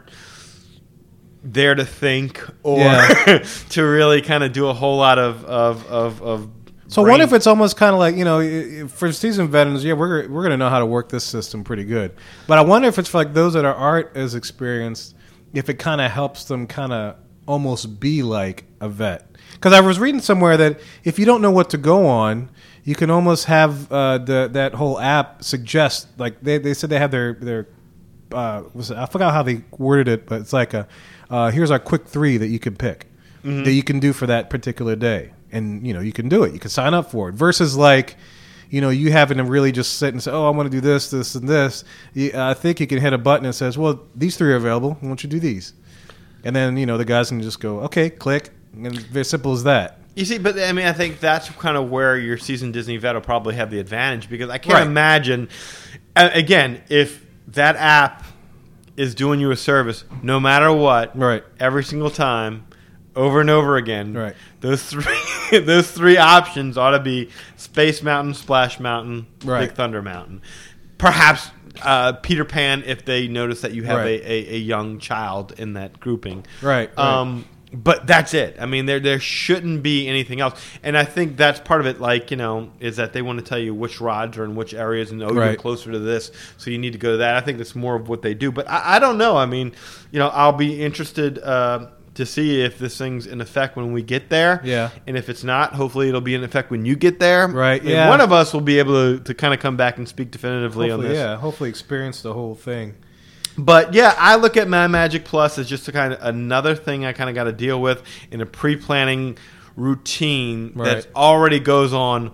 there to think or Yeah. *laughs* to really kind of do a whole lot of of of, of So brain- what if it's almost kind of like you know, for seasoned veterans, yeah, we're we're gonna know how to work this system pretty good. But I wonder if it's for like those that are aren't as experienced, if it kind of helps them kind of almost be like a vet. Because I was reading somewhere that if you don't know what to go on, you can almost have uh, the that whole app suggest like they, they said they have their their uh, was it, I forgot how they worded it, but it's like a uh, here's our quick three that you can pick that you can do for that particular day, and you know you can do it. You can sign up for it versus like you know you having to really just sit and say, oh, I want to do this, this, and this. I think you can hit a button that says, well, these three are available. Why don't you do these? And then you know the guys can just go, okay, click, and very simple as that. You see, but I mean, I think that's kind of where your seasoned Disney vet will probably have the advantage because I can't Right. imagine, again, if that app is doing you a service, no matter what, Right. every single time, over and over again, Right. Those three, *laughs* those three options ought to be Space Mountain, Splash Mountain, Right. Big Thunder Mountain, perhaps. Uh, Peter Pan, if they notice that you have Right. a, a, a young child in that grouping, Right, right. Um, but that's it. I mean, there there shouldn't be anything else, and I think that's part of it. Like you know, is that they want to tell you which rods are in which areas, and oh, you're closer to this, so you need to go to that. I think that's more of what they do. But I, I don't know. I mean, you know, I'll be interested uh, to see if this thing's in effect when we get there. Yeah. and if it's not, hopefully it'll be in effect when you get there. Right, And yeah. one of us will be able to, to kind of come back and speak definitively on Hopefully, this. yeah, hopefully experience the whole thing. But yeah, I look at My Magic Plus as just a kind of another thing I kind of got to deal with in a pre-planning routine Right. that already goes on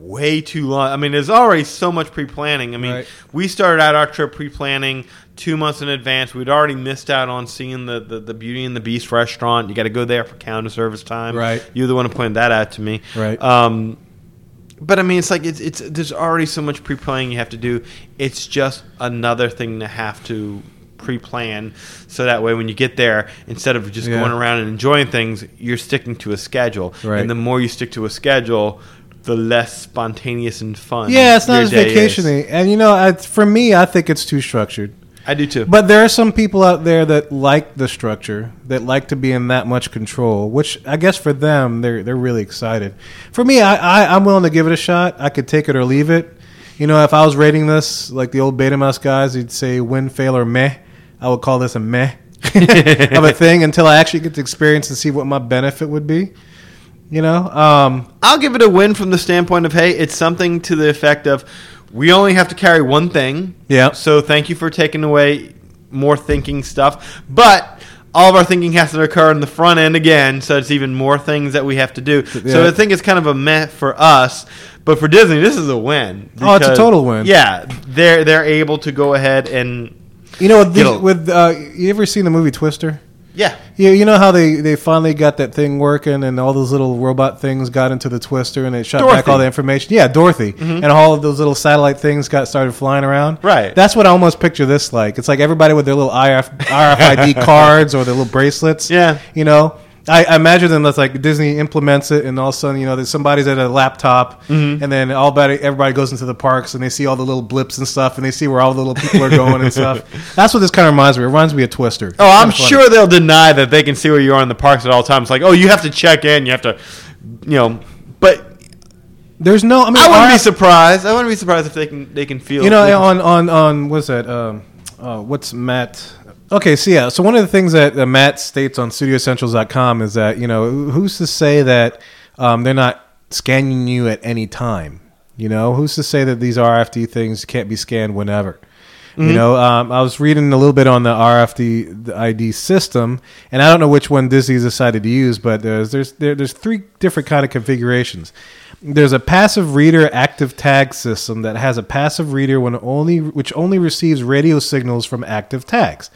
way too long. I mean, there's already so much pre-planning. I mean, Right. we started out our trip pre-planning two months in advance. We'd already missed out on seeing the, the, the Beauty and the Beast restaurant. You got to go there for counter service time. Right. You're the one who pointed that out to me. Right. Um, but I mean, it's like it's it's there's already so much pre-planning you have to do. It's just another thing to have to pre-plan, so that way when you get there, instead of just Yeah. going around and enjoying things, you're sticking to a schedule. Right. And the more you stick to a schedule, the less spontaneous and fun. Yeah, it's not as day is. vacationing, and you know, I, for me, I think it's too structured. I do too. But there are some people out there that like the structure, that like to be in that much control. Which I guess for them, they're they're really excited. For me, I, I I'm willing to give it a shot. I could take it or leave it. You know, if I was rating this like the old Betamax guys, you'd say win, fail, or meh. I would call this a meh *laughs* of a thing until I actually get to experience and see what my benefit would be. You know, um, I'll give it a win from the standpoint of hey, it's something to the effect of we only have to carry one thing. Yeah. So thank you for taking away more thinking stuff, but all of our thinking has to occur in the front end again, so it's even more things that we have to do. So Yeah. I think it's kind of a meh for us, but for Disney, this is a win. Oh, it's a total win. Yeah, they're they're able to go ahead and you know, with, the, with uh, you ever seen the movie Twister? Yeah. Yeah, you know how they, they finally got that thing working, and all those little robot things got into the twister, and it shot back Dorothy. Mm-hmm. all the information. Yeah, Dorothy, and all of those little satellite things got started flying around. Right. That's what I almost picture this like. It's like everybody with their little RFID *laughs* cards or their little bracelets. Yeah. you know. I, I imagine them that's like Disney implements it, and all of a sudden, you know, there's somebody's at a laptop, Mm-hmm. and then all about everybody goes into the parks, and they see all the little blips and stuff, and they see where all the little people are going and stuff. *laughs* That's what this kind of reminds me. It reminds me of Twister. Oh, I'm sure they'll deny that they can see where you are in the parks at all times. Like, oh, you have to check in, you have to, you know. But There's no. I mean, I wouldn't be surprised. I wouldn't be surprised if they can they can feel. You know, on on on what's that? Um, uh, what's Matt? Okay, so yeah, so one of the things that uh, Matt states on StudioEssentials.com is that you know who's to say that um, they're not scanning you at any time? You know, who's to say that these RFD things can't be scanned whenever? You know, um, I was reading a little bit on the RFD the ID system, and I don't know which one Disney's decided to use, but there's there's there, there's three different kind of configurations. There's a passive reader active tag system that has a passive reader when only which only receives radio signals from active tags,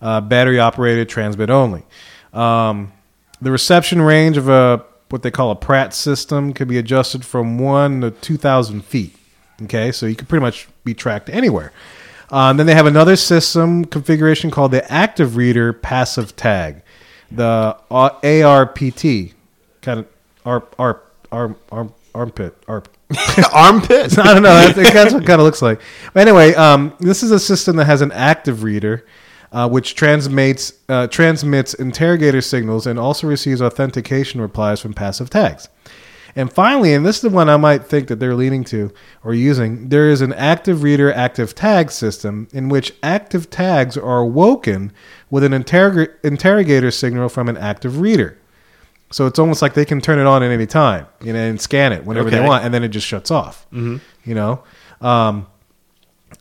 uh, battery operated transmit only. Um, the reception range of a what they call a PRAT system could be adjusted from one to two thousand feet. Okay, so you can pretty much be tracked anywhere. Um, then they have another system configuration called the Active Reader Passive Tag, the uh, ARPT, kind of arp, arp, arm, arm, armpit, arp. *laughs* armpit. *laughs* I don't know. That's, that's what it kind of looks like. But anyway, um, this is a system that has an active reader. Uh, which transmits uh, transmits interrogator signals and also receives authentication replies from passive tags. And finally, and this is the one I might think that they're leaning to or using, there is an active reader active tag system in which active tags are woken with an interrog- interrogator signal from an active reader. So it's almost like they can turn it on at any time, you know, and scan it whenever they want, and then it just shuts off. Mm-hmm. You know, um,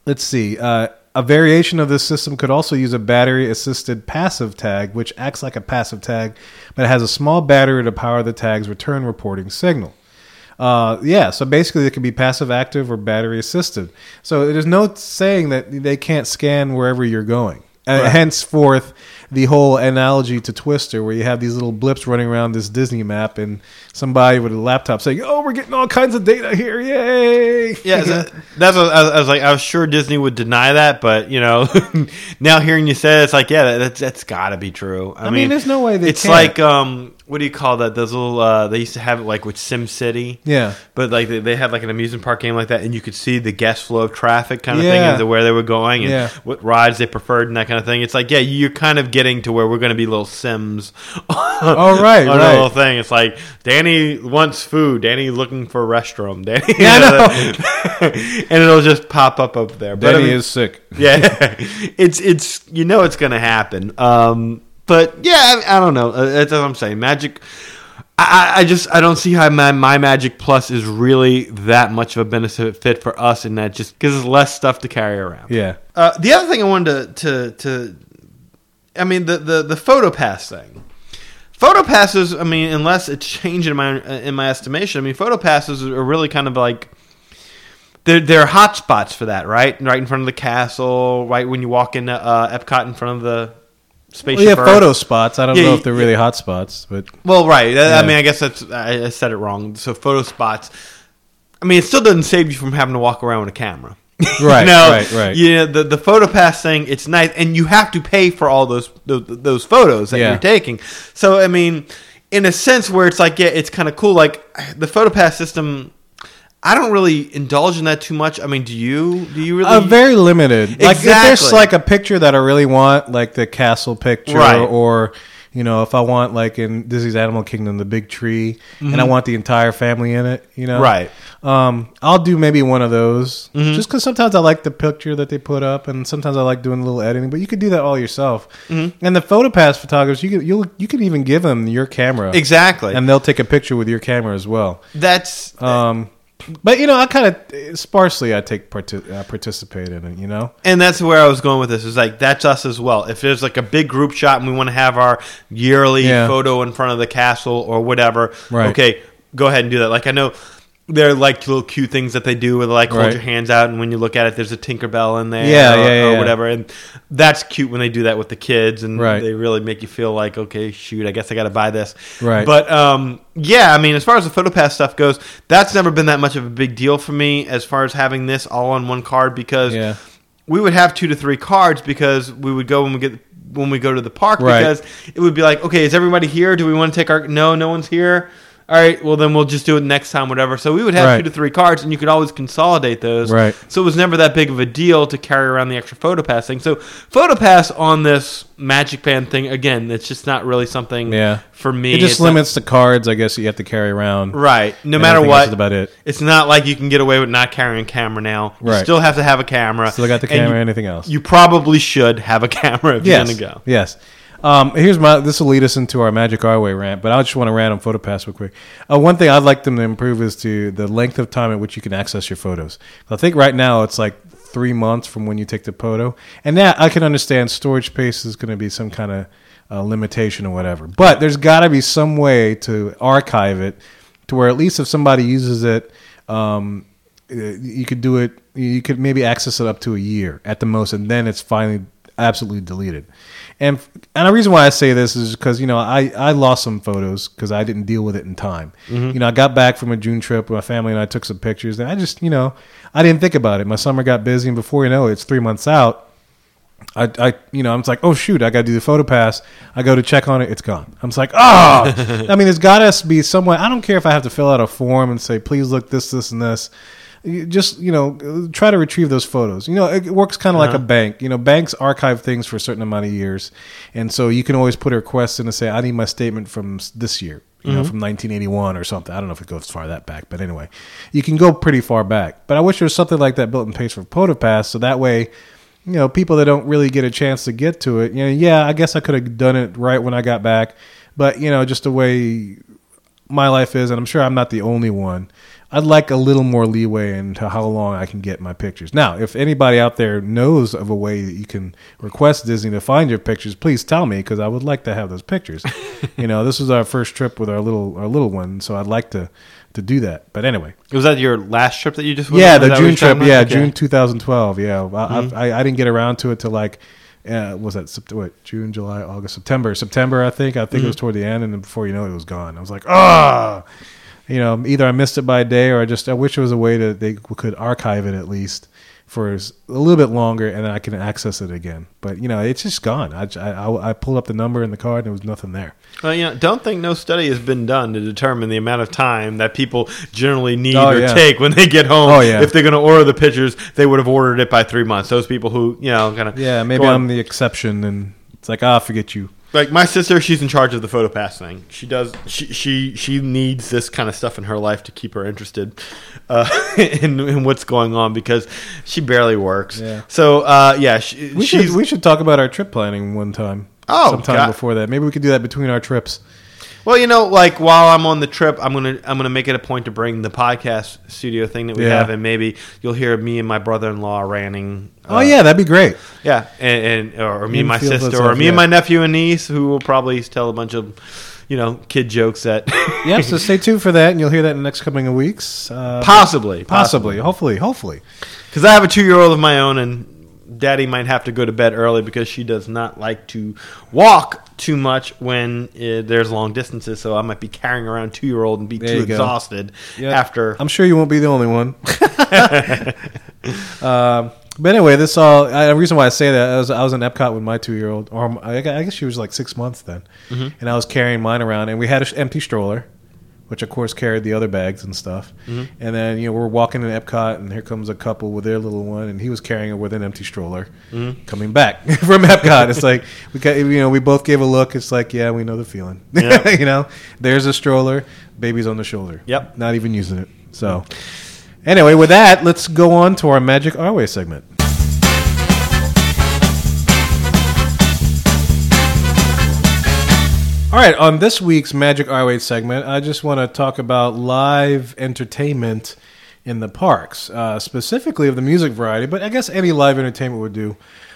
let's see. Uh, a variation of this system could also use a battery-assisted passive tag, which acts like a passive tag, but it has a small battery to power the tag's return reporting signal. Uh, yeah, so basically it can be passive active or battery assisted. So there's no saying that they can't scan wherever you're going. Uh, henceforth, the whole analogy to Twister, where you have these little blips running around this Disney map, and somebody with a laptop saying, "Oh, we're getting all kinds of data here! Yay!" Yeah, that- that's what I was, I was like. I was sure Disney would deny that, but you know, *laughs* now hearing you say it, it's like, yeah, that's that's got to be true. I, I mean, there's no way they It's can't. like, um, what do you call that? Those little uh, they used to have it like with Sim City. yeah, But like they, they had like an amusement park game like that, and you could see the guest flow of traffic kind of thing and where they were going and Yeah. what rides they preferred and that kind of thing. It's like yeah, you're kind of getting to where we're going to be little Sims. *laughs* Oh, right, *laughs* on a right. little thing. It's like Danny wants food. Danny looking for a restroom. *laughs* Danny, Yeah, I and it'll just pop up up there. But I Danny mean- is sick. yeah, it's it's you know it's going to happen. Um, but yeah, I, I don't know. Uh, That's what I'm saying. Magic. I, I I just I don't see how my, my Magic Plus is really that much of a benefit fit for us in that just gives us less stuff to carry around. Yeah, Uh, the other thing I wanted to, to to I mean the the the photo pass thing. Photo passes, I mean, unless it's changed in my in my estimation, I mean, photo passes are really kind of like they're they're hot spots for that, right? Right in front of the castle, right when you walk into uh, Epcot in front of the spaceship. well, yeah, Earth. photo spots. I don't Yeah, know if they're really hot spots, but Well, right. I- Yeah. I mean, I guess that's I, I said it wrong. So photo spots. I mean, it still doesn't save you from having to walk around with a camera. *laughs* Right, You know, right, right. Yeah, the the photo pass thing. It's nice, and you have to pay for all those those, those photos that Yeah. you're taking. So, I mean, in a sense, where it's like, yeah, it's kind of cool. Like the photo pass system. I don't really indulge in that too much. I mean, do you? Do you really? uh, very limited. Like if there's like a picture that I really want, like the castle picture, Right. or you know, if I want like in Disney's Animal Kingdom, the big tree, and I want the entire family in it, you know, Mm-hmm. Right. Um, I'll do maybe one of those, Mm-hmm. just because sometimes I like the picture that they put up, and sometimes I like doing a little editing. But you could do that all yourself. Mm-hmm. And the photopass photographers, you can you you can even give them your camera, exactly. and they'll take a picture with your camera as well. that's Um, but you know, I kind of sparsely I take parti- uh, participate in it. You know, And that's where I was going with this. Is like that's us as well. If there's like a big group shot and we want to have our yearly Yeah. photo in front of the castle or whatever, Right. okay, go ahead and do that. Like I know there are like little cute things that they do with like hold your hands out and when you look at it, there's a Tinkerbell in there, Yeah, or, yeah, yeah, or whatever. And that's cute when they do that with the kids and Right. they really make you feel like okay, shoot, I guess I got to buy this. Right. But um, yeah, I mean, as far as the PhotoPass stuff goes, that's never been that much of a big deal for me as far as having this all on one card because Yeah. we would have two to three cards because we would go when we get when we go to the park Right. because it would be like, okay, is everybody here? Do we want to take our? No, no one's here. All right, well then we'll just do it next time, whatever. So we would have Right. two to three cards, and you could always consolidate those. Right. So it was never that big of a deal to carry around the extra PhotoPass thing. So PhotoPass on this Magic Band thing again, it's just not really something Yeah. for me. it just It's not- limits the cards. I guess you have to carry around. right. No matter what, about it. it's not like you can get away with not carrying a camera now. You Right. still have to have a camera. Still got the and camera. you- anything else? You probably should have a *laughs* camera if yes. you're gonna go. Yes. Um, here's my. This will lead us into our Magic Our rant, but I just want to rant on PhotoPass real quick. Uh, one thing I'd like them to improve is to the length of time at which you can access your photos. I think right now it's like three months from when you take the photo, and that I can understand storage space is going to be some kind of uh, limitation or whatever. But there's got to be some way to archive it to where at least if somebody uses it, um, you could do it. You could maybe access it up to a year at the most, and then it's finally absolutely deleted. And and the reason why I say this is because you know I, I lost some photos because I didn't deal with it in time. Mm-hmm. You know I got back from a June trip with my family and I took some pictures and I just you know I didn't think about it. My summer got busy and before you know it, it's three months out. I, I you know I'm just like oh shoot I got to do the photo pass. I go to check on it, it's gone. I'm just like oh *laughs* I mean it's got to be somewhere. I don't care if I have to fill out a form and say please look this this and this. You just you know try to retrieve those photos. You know, it works kind of like a Uh-huh. bank. You know, banks archive things for a certain amount of years, and so you can always put a request in to say, "I need my statement from this year." You know, from 1981 or something. I don't know if it goes far that back, but anyway, you can go pretty far back. But I wish there was something like that built in place for PhotoPass, so that way, you know, people that don't really get a chance to get to it, you know, yeah, I guess I could have done it right when I got back, but you know, just the way my life is, and I'm sure I'm not the only one. I'd like a little more leeway into how long I can get my pictures. Now, if anybody out there knows of a way that you can request Disney to find your pictures, please tell me because I would like to have those pictures. *laughs* you know, this was our first trip with our little our little one, so I'd like to to do that. But anyway, Was that your last trip that you just went yeah, on? The June trip, yeah, Okay. June 2012. Yeah, I, Mhm. I, I didn't get around to it till like. Uh, was that what June, July, August, September? September, I think. I think it was toward the end, and then before you know it, it was gone. I was like, ah, you know, either I missed it by a day, or I just I wish there was a way that they could archive it at least for a little bit longer, and then I can access it again. But you know, it's just gone. I, I, I pulled up the number in the card, and there was nothing there. Well, you know, don't think no study has been done to determine the amount of time that people generally need Oh, or yeah. take when they get home. Oh, yeah. If they're going to order the pictures, they would have ordered it by three months. Those people who, you know, kind of Yeah, maybe I'm the exception, and it's like, ah, forget you. Like my sister. She's in charge of the photo pass thing. She does. She she she needs this kind of stuff in her life to keep her interested uh, *laughs* in, in what's going on because she barely works. Yeah. So uh, yeah, she, We should we should talk about our trip planning one time. Oh, sometime God. before that. Maybe we could do that between our trips. Well, you know, like while I'm on the trip, I'm gonna I'm gonna make it a point to bring the podcast studio thing that we Yeah. have, and maybe you'll hear me and my brother-in-law ranting. Oh uh, yeah, that'd be great. yeah, and, and or me and my sister, or me and yeah. my nephew and niece, who will probably tell a bunch of, you know, kid jokes that. *laughs* Yeah, so stay tuned for that, and you'll hear that in the next coming of weeks. Uh, possibly, possibly, hopefully, hopefully. because I have a two-year-old of my own, and Daddy might have to go to bed early because she does not like to walk too much when uh, there's long distances. So I might be carrying around two-year-old and be There too exhausted Yeah. after. I'm sure you won't be the only one. *laughs* um, but anyway, this all. I, the reason why I say that I was I was in Epcot with my two year old, or I I guess she was like six months then, and I was carrying mine around, and we had an empty stroller, which of course carried the other bags and stuff. Mm-hmm. And then you know we're walking in Epcot, and here comes a couple with their little one, and he was carrying it with an empty stroller, mm-hmm. coming back *laughs* from Epcot. It's like we got, you know we both gave a look. It's like yeah, we know the feeling. *laughs* Yeah. you know, there's a stroller, baby's on the shoulder. Yep. not even using it. So. Anyway, with that, let's go on to our Magic Our Way segment. All right, on this week's Magic Our Way segment, I just want to talk about live entertainment in the parks, uh, specifically of the music variety, but I guess any live entertainment would do.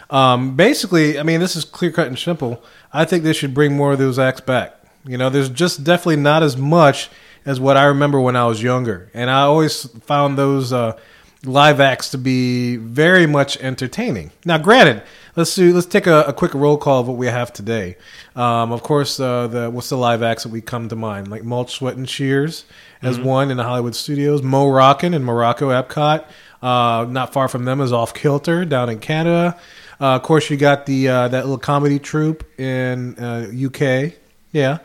Um, basically, I mean, this is clear cut and simple. I think they should bring more of those acts back. You know, there's just definitely not as much as what I remember when I was younger, and I always found those uh, live acts to be very much entertaining. Now, granted, let's do let's take a, a quick roll call of what we have today. Um, of course, uh, the what's the live acts that we come to mind? Like Mulch, Sweat, and Shears as one in the Hollywood studios. Mo Rockin in Morocco, Epcot. Uh, not far from them is Off Kilter down in Canada. Uh, of course, you got the uh, that little comedy troupe in uh, UK. Yeah.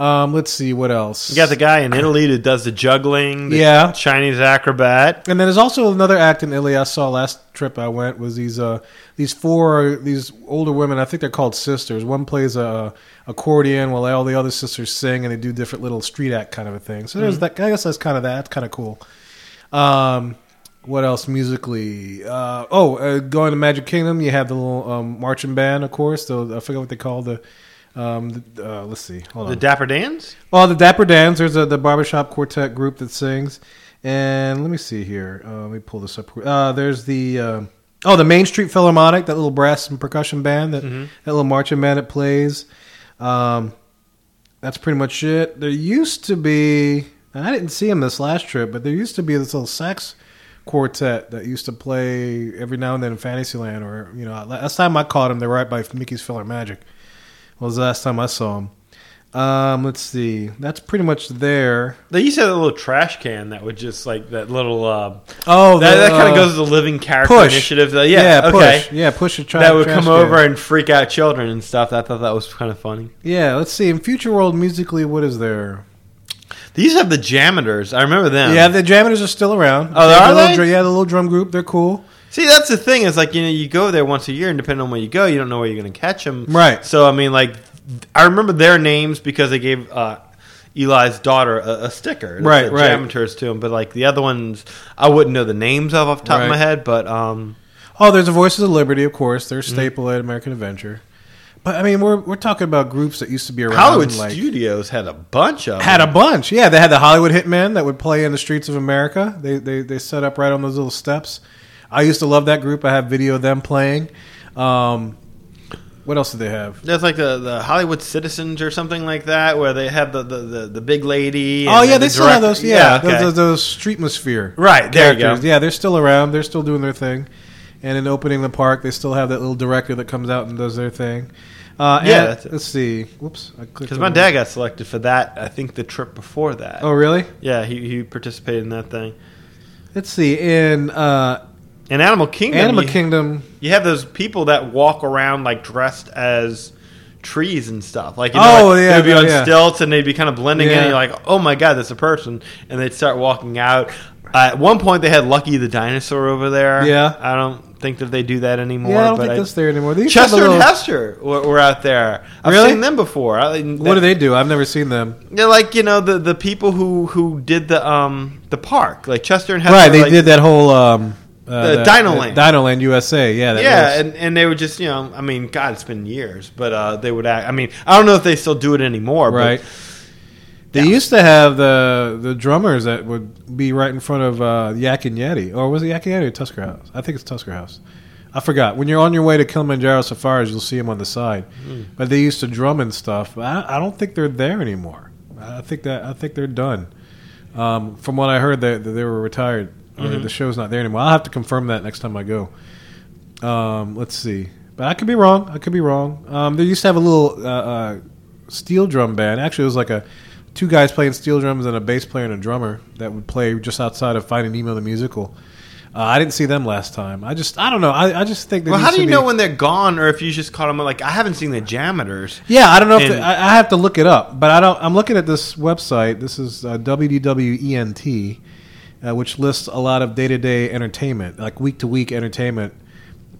Um, let's see what else. You got the guy in Italy that does the juggling, the Yeah. Chinese acrobat. And then there's also another act in Italy I saw last trip I went was these uh these four these older women I think they're called sisters. One plays a accordion while all the other sisters sing and they do different little street act kind of a thing. So there's that. I guess that's kind of that. That's kind of cool. Um, what else musically? Uh, oh, uh, going to Magic Kingdom, you have the little um, marching band, of course. The, I forget what they call the. Um, uh, let's see. Hold on. The Dapper Dans? Oh, the Dapper Dans. There's a, the barbershop quartet group that sings. And let me see here. Uh, let me pull this up. Uh, there's the uh, oh the Main Street Philharmonic, that little brass and percussion band, that that little marching band that plays. Um, that's pretty much it. There used to be, and I didn't see him this last trip, but there used to be this little sax quartet that used to play every now and then in Fantasyland, or you know, last time I caught him, they were right by Mickey's PhilharMagic. Was the last time I saw him. Um, let's see. That's pretty much there. They used to have a little trash can that would just like that little. Uh, Oh, that, that kind uh, of goes to the living character push. initiative. Uh, yeah, okay. push. Yeah, push a tra- that would trash come can. over and freak out children and stuff. I thought that was kind of funny. Yeah, let's see. In Future World, musically, what is there? The They used to have the JAMMitors. I remember them. Yeah, the JAMMitors are still around. Oh, They are the they? dr- yeah, the little drum group. They're cool. See, that's the thing. Is like you know, you go there once a year, and depending on where you go, you don't know where you're going to catch them. Right. So I mean, like, I remember their names because they gave uh, Eli's daughter a, a sticker. Right, right. JAMMitors to him, but like the other ones, I wouldn't know the names of off the top of my head. But um, Oh, there's the Voices of Liberty, of course. They're a Mm-hmm. staple at American Adventure. But I mean, we're we're talking about groups that used to be around. Hollywood like, Studios had a bunch of had a bunch. Yeah, they had the Hollywood Hitmen that would play in the streets of America. They they they set up right on those little steps. I used to love that group. I have video of them playing. Um, what else do they have? There's like the, the Hollywood Citizens or something like that, where they have the the, the, the big lady. Oh yeah, the they still have those. Yeah, okay. those, those, those Streetmosphere. Right, there you go. Yeah, they're still around. They're still doing their thing. And in opening the park, they still have that little director that comes out and does their thing. Uh, Yeah, and- that's let's see. Whoops, Because my dad got selected for that. I think the trip before that. Oh really? Yeah, he, he participated in that thing. Let's see. In uh, In Animal Kingdom, Animal you, Kingdom, you have those people that walk around like dressed as trees and stuff. Like, you Oh, know, like, yeah, they'd be on yeah. stilts and they'd be kind of blending in. Yeah. And you're like, oh my god, that's a person. And they'd start walking out. Uh, at one point, they had Lucky the dinosaur over there. Yeah. I don't think that they do that anymore. yeah, I don't but think I- that's there anymore. They used to have Chester a and little- Hester were, were out there. I've Really? seen them before. I, What do they do? I've never seen them. They're like you know the, the people who, who did the um the park like Chester and Hester. Right, they like- did that whole um, uh, The Dino Land. Dino Land USA. Yeah, that yeah, was- and, and they would just you know I mean God it's been years but uh they would act I mean I don't know if they still do it anymore right. but They used to have the the drummers that would be right in front of uh, Yak and Yeti, or was it Yak and Yeti or Tusker House? I think it's Tusker House. I forgot. When you're on your way to Kilimanjaro Safaris, you'll see them on the side. Hmm. But they used to drum and stuff. I, I don't think they're there anymore. I think that I think they're done. Um, from what I heard, they, they were retired. Or Mm-hmm. The show's not there anymore. I'll have to confirm that next time I go. Um, let's see. But I could be wrong. I could be wrong. Um, they used to have a little uh, uh, steel drum band. Actually, it was like a two guys playing steel drums and a bass player and a drummer that would play just outside of Finding Nemo the musical. Uh, I didn't see them last time. I just I don't know. I, I just think well how do you be- know when they're gone or if you just caught them like I haven't seen the JAMMitors Yeah, I don't know if they, I, I have to look it up, but I don't. I'm looking at this website. This is uh, WDWENT, uh, which lists a lot of day to day entertainment, like week to week entertainment,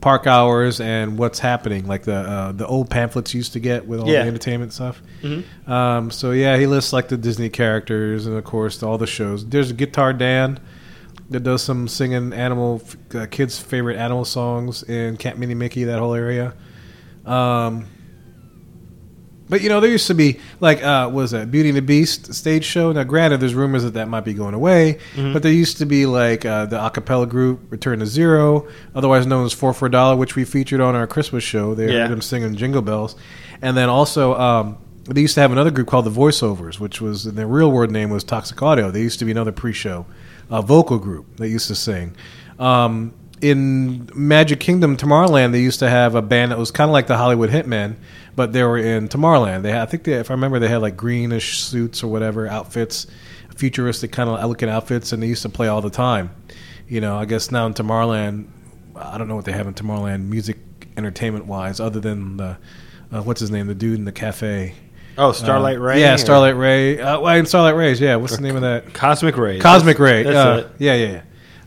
park hours, and what's happening, like the uh, the old pamphlets used to get with all Yeah. the entertainment stuff. Mhm. Um, so yeah, he lists like the Disney characters and of course all the shows. There's Guitar Dan that does some singing animal uh, kids' favorite animal songs in Camp Mini Mickey, that whole area. Um, but you know, there used to be like, uh, what was that Beauty and the Beast stage show? Now, granted, there's rumors that that might be going away, but there used to be like uh, the a cappella group Return to Zero, otherwise known as Four for a Dollar, which we featured on our Christmas show. They Yeah. heard them singing Jingle Bells, and then also um, they used to have another group called the Voiceovers, which was their real word name was Toxic Audio. They used to be another pre-show uh, vocal group that used to sing. Um, in Magic Kingdom Tomorrowland, they used to have a band that was kind of like the Hollywood Hitmen, but they were in Tomorrowland. They had, I think they, if I remember, they had like greenish suits or whatever outfits, futuristic kind of elegant outfits, and they used to play all the time. You know, I guess now in Tomorrowland, I don't know what they have in Tomorrowland, music entertainment wise, other than the uh, what's his name, the dude in the cafe. oh Starlight Uh, Ray Yeah, or- Starlight Ray. Uh, well, in Starlight Rays, yeah. What's the name of that? Cosmic Ray Cosmic Ray. that's uh, it. Yeah, yeah,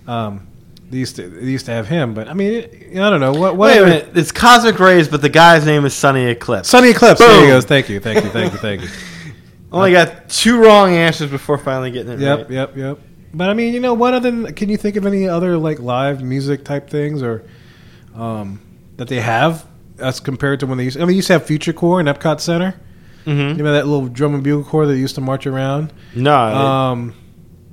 yeah. Um, they used to they used to have him, but I mean, it, I don't know what. what Wait a minute, it's Cosmic Rays, but the guy's name is Sunny Eclipse. Sunny Eclipse. There he goes. Thank you, thank you, thank you, thank you. *laughs* Only got two wrong answers before finally getting it Yep, right. yep, yep. But I mean, you know, what other than can you think of any other like live music type things or um, that they have as compared to when they used? I mean, they used to have Future Corps in Epcot Center. hmm You know that little drum and bugle corps that used to march around? No, Um,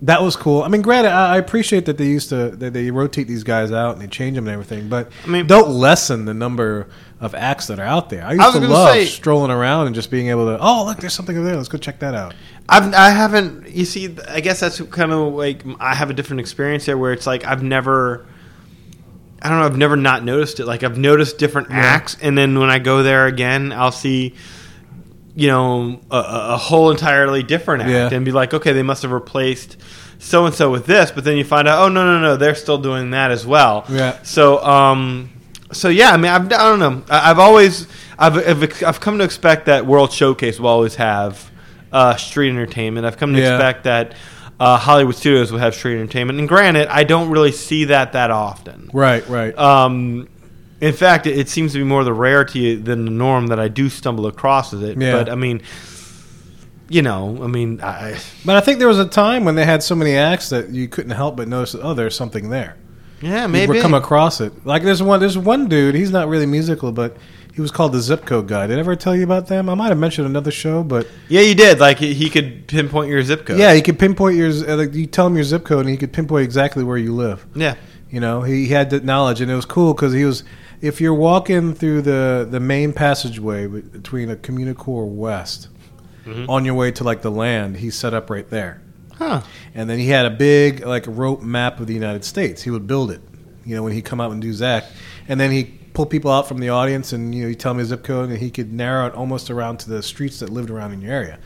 that was cool. I mean, granted, I, I appreciate that they used to that they rotate these guys out and they change them and everything, but I mean- don't lessen the number of acts that are out there. I used I to love say- strolling around and just being able to, oh, look, there's something over there. Let's go check that out. I've I haven't. You see, I guess that's kind of like I have a different experience there, where it's like I've never. I don't know. I've never not noticed it. Like I've noticed different acts, and then when I go there again, I'll see, you know, a, a whole entirely different act, Yeah. and be like, okay, they must have replaced so and so with this. But then you find out, oh no, no, no, they're still doing that as well. Yeah. So, um, so yeah, I mean, I've, I don't know. I, I've always, I've, I've, I've come to expect that World Showcase will always have uh, street entertainment. I've come to Yeah. expect that uh, Hollywood studios will have street entertainment. And granted, I don't really see that that often. Right, right. Um, in fact, it, it seems to be more the rarity than the norm that I do stumble across it. Yeah. But I mean, you know, I mean, I, but I think there was a time when they had so many acts that you couldn't help but notice, oh, there's something there. yeah, maybe come across it. Like there's one, there's one dude. He's not really musical, but he was called the Zip Code Guy. Did I ever tell you about them? I might have mentioned another show, but Yeah, you did. Like he, he could pinpoint your zip code. yeah, he could pinpoint your. uh, Like, you tell him your zip code, and he could pinpoint exactly where you live. yeah. You know, he had that knowledge, and it was cool because he was. If you're walking through the the main passageway between a Communicore West, Mm-hmm. on your way to like the land, he's set up right there. Huh. And then he had a big like rope map of the United States. He would build it, you know, when he'd come out and do Zach, and then he pull people out from the audience, and you know, he'd tell me his zip code, and he could narrow it almost around to the streets that lived around in your area.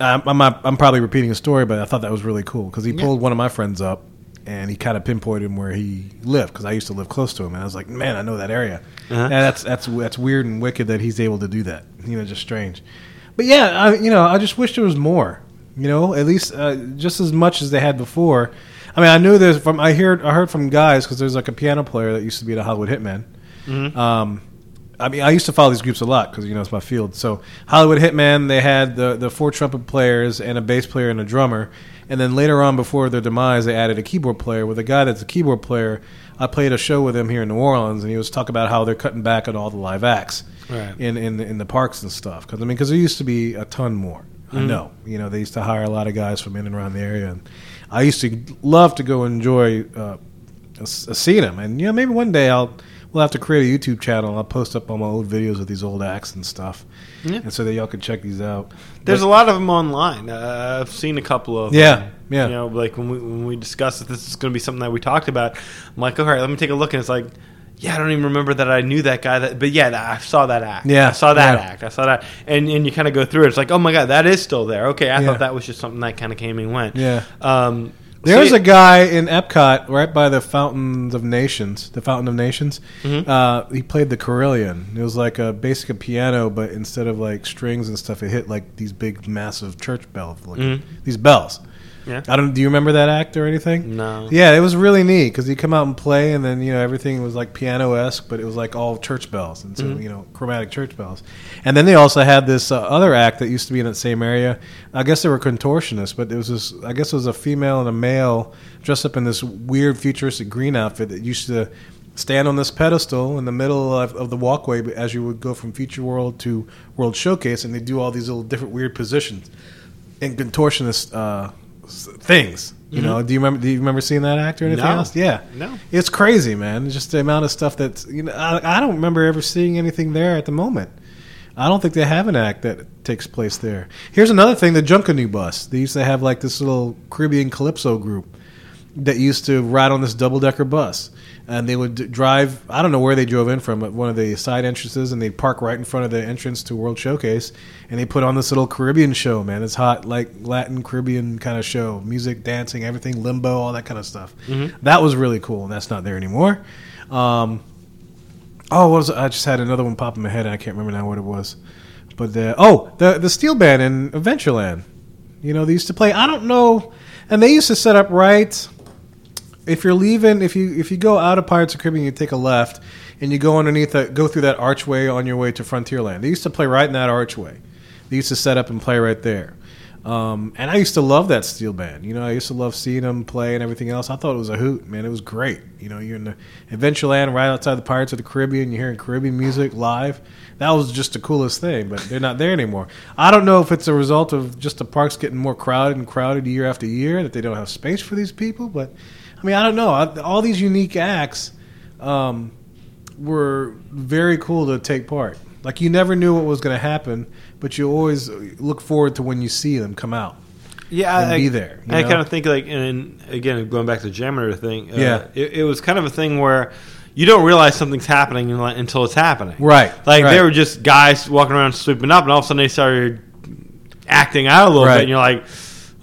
I'm I'm, I'm probably repeating a story, but I thought that was really cool because he Yeah. pulled one of my friends up, and he kind of pinpointed him where he lived because I used to live close to him, and I was like, man, I know that area. Uh-huh. And that's that's that's weird and wicked that he's able to do that. You know, just strange. But yeah, I, you know, I just wish there was more. You know, at least uh, just as much as they had before. I mean, I knew there's from I heard I heard from guys because there's like a piano player that used to be the Hollywood Hitman. Mhm. Um, I mean, I used to follow these groups a lot because you know it's my field. So Hollywood Hitman, they had the the four trumpet players and a bass player and a drummer, and then later on, before their demise, they added a keyboard player. With a guy that's a keyboard player, I played a show with him here in New Orleans, and he was talking about how they're cutting back on all the live acts Right. in in in the parks and stuff. Because I mean, because there used to be a ton more. I Mhm. know, you know, they used to hire a lot of guys from in and around the area, and I used to love to go enjoy uh, seeing them. And you know, maybe one day I'll we'll have to create a YouTube channel. I'll post up all my old videos of these old acts and stuff, Yeah. and so that y'all can check these out. There's But- a lot of them online. Uh, I've seen a couple of Yeah, them. yeah. You know, like when we when we discussed that this is going to be something that we talked about, I'm like, all right, let me take a look, and it's like. Yeah, I don't even remember that I knew that guy. That, but yeah, I saw that act. Yeah, I saw that yeah. act. I saw that, and and you kind of go through it. It's like, oh my god, that is still there. Okay, I Yeah. thought that was just something that kind of came and went. Yeah. Um, There's so- a guy in Epcot right by the Fountains of Nations, the Fountain of Nations. Mhm. Uh, he played the Carillion. It was like a basic a piano, but instead of like strings and stuff, it hit like these big, massive church bells. Like, Mhm. These bells. Yeah. I don't. Do you remember that act or anything? No. Yeah, it was really neat because he come out and play, and then you know everything was like piano esque, but it was like all church bells, and so Mhm. you know chromatic church bells. And then they also had this uh, other act that used to be in that same area. I guess they were contortionists, but it was this. I guess it was a female and a male dressed up in this weird futuristic green outfit that used to stand on this pedestal in the middle of, of the walkway as you would go from Future World to World Showcase, and they do all these little different weird positions and contortionist uh, things. You know, do you remember? Do you remember seeing that act or anything Mm-hmm. No. else? Yeah, No. it's crazy, man. Just the amount of stuff that's you know. I, I don't remember ever seeing anything there at the moment. I don't think they have an act that takes place there. Here's another thing: the Junkanoo bus. They used to have like this little Caribbean calypso group that used to ride on this double decker bus, and they would d- drive. I don't know where they drove in from, but one of the side entrances, and they'd park right in front of the entrance to World Showcase, and they put on this little Caribbean show. Man, it's hot, like Latin Caribbean kind of show, music, dancing, everything, limbo, all that kind of stuff. Mhm. That was really cool, and that's not there anymore. Um, oh, what was I just had another one pop in my head, and I can't remember now what it was. But the oh, the the steel band in Adventureland. You know, they used to play. I don't know, and they used to set up right. If you're leaving, if you if you go out of Pirates of the Caribbean, you take a left, and you go underneath, that, go through that archway on your way to Frontierland. They used to play right in that archway. They used to set up and play right there. Um, and I used to love that steel band. You know, I used to love seeing them play and everything else. I thought it was a hoot, man. It was great. You know, you're in the Adventureland right outside the Pirates of the Caribbean. You're hearing Caribbean music live. That was just the coolest thing, but they're not there anymore. I don't know if it's a result of just the parks getting more crowded and crowded year after year that they don't have space for these people. But I mean, I don't know. All these unique acts um, were very cool to take part. Like you never knew what was going to happen, but you always look forward to when you see them come out. yeah, and I, be there, I know? kind of think like, and again, going back to the janitor thing, uh, Yeah. it, it was kind of a thing where you don't realize something's happening until it's happening. Right, Like right. they were just guys walking around sweeping up, and all of a sudden they started acting out a little Right. bit, and you're like,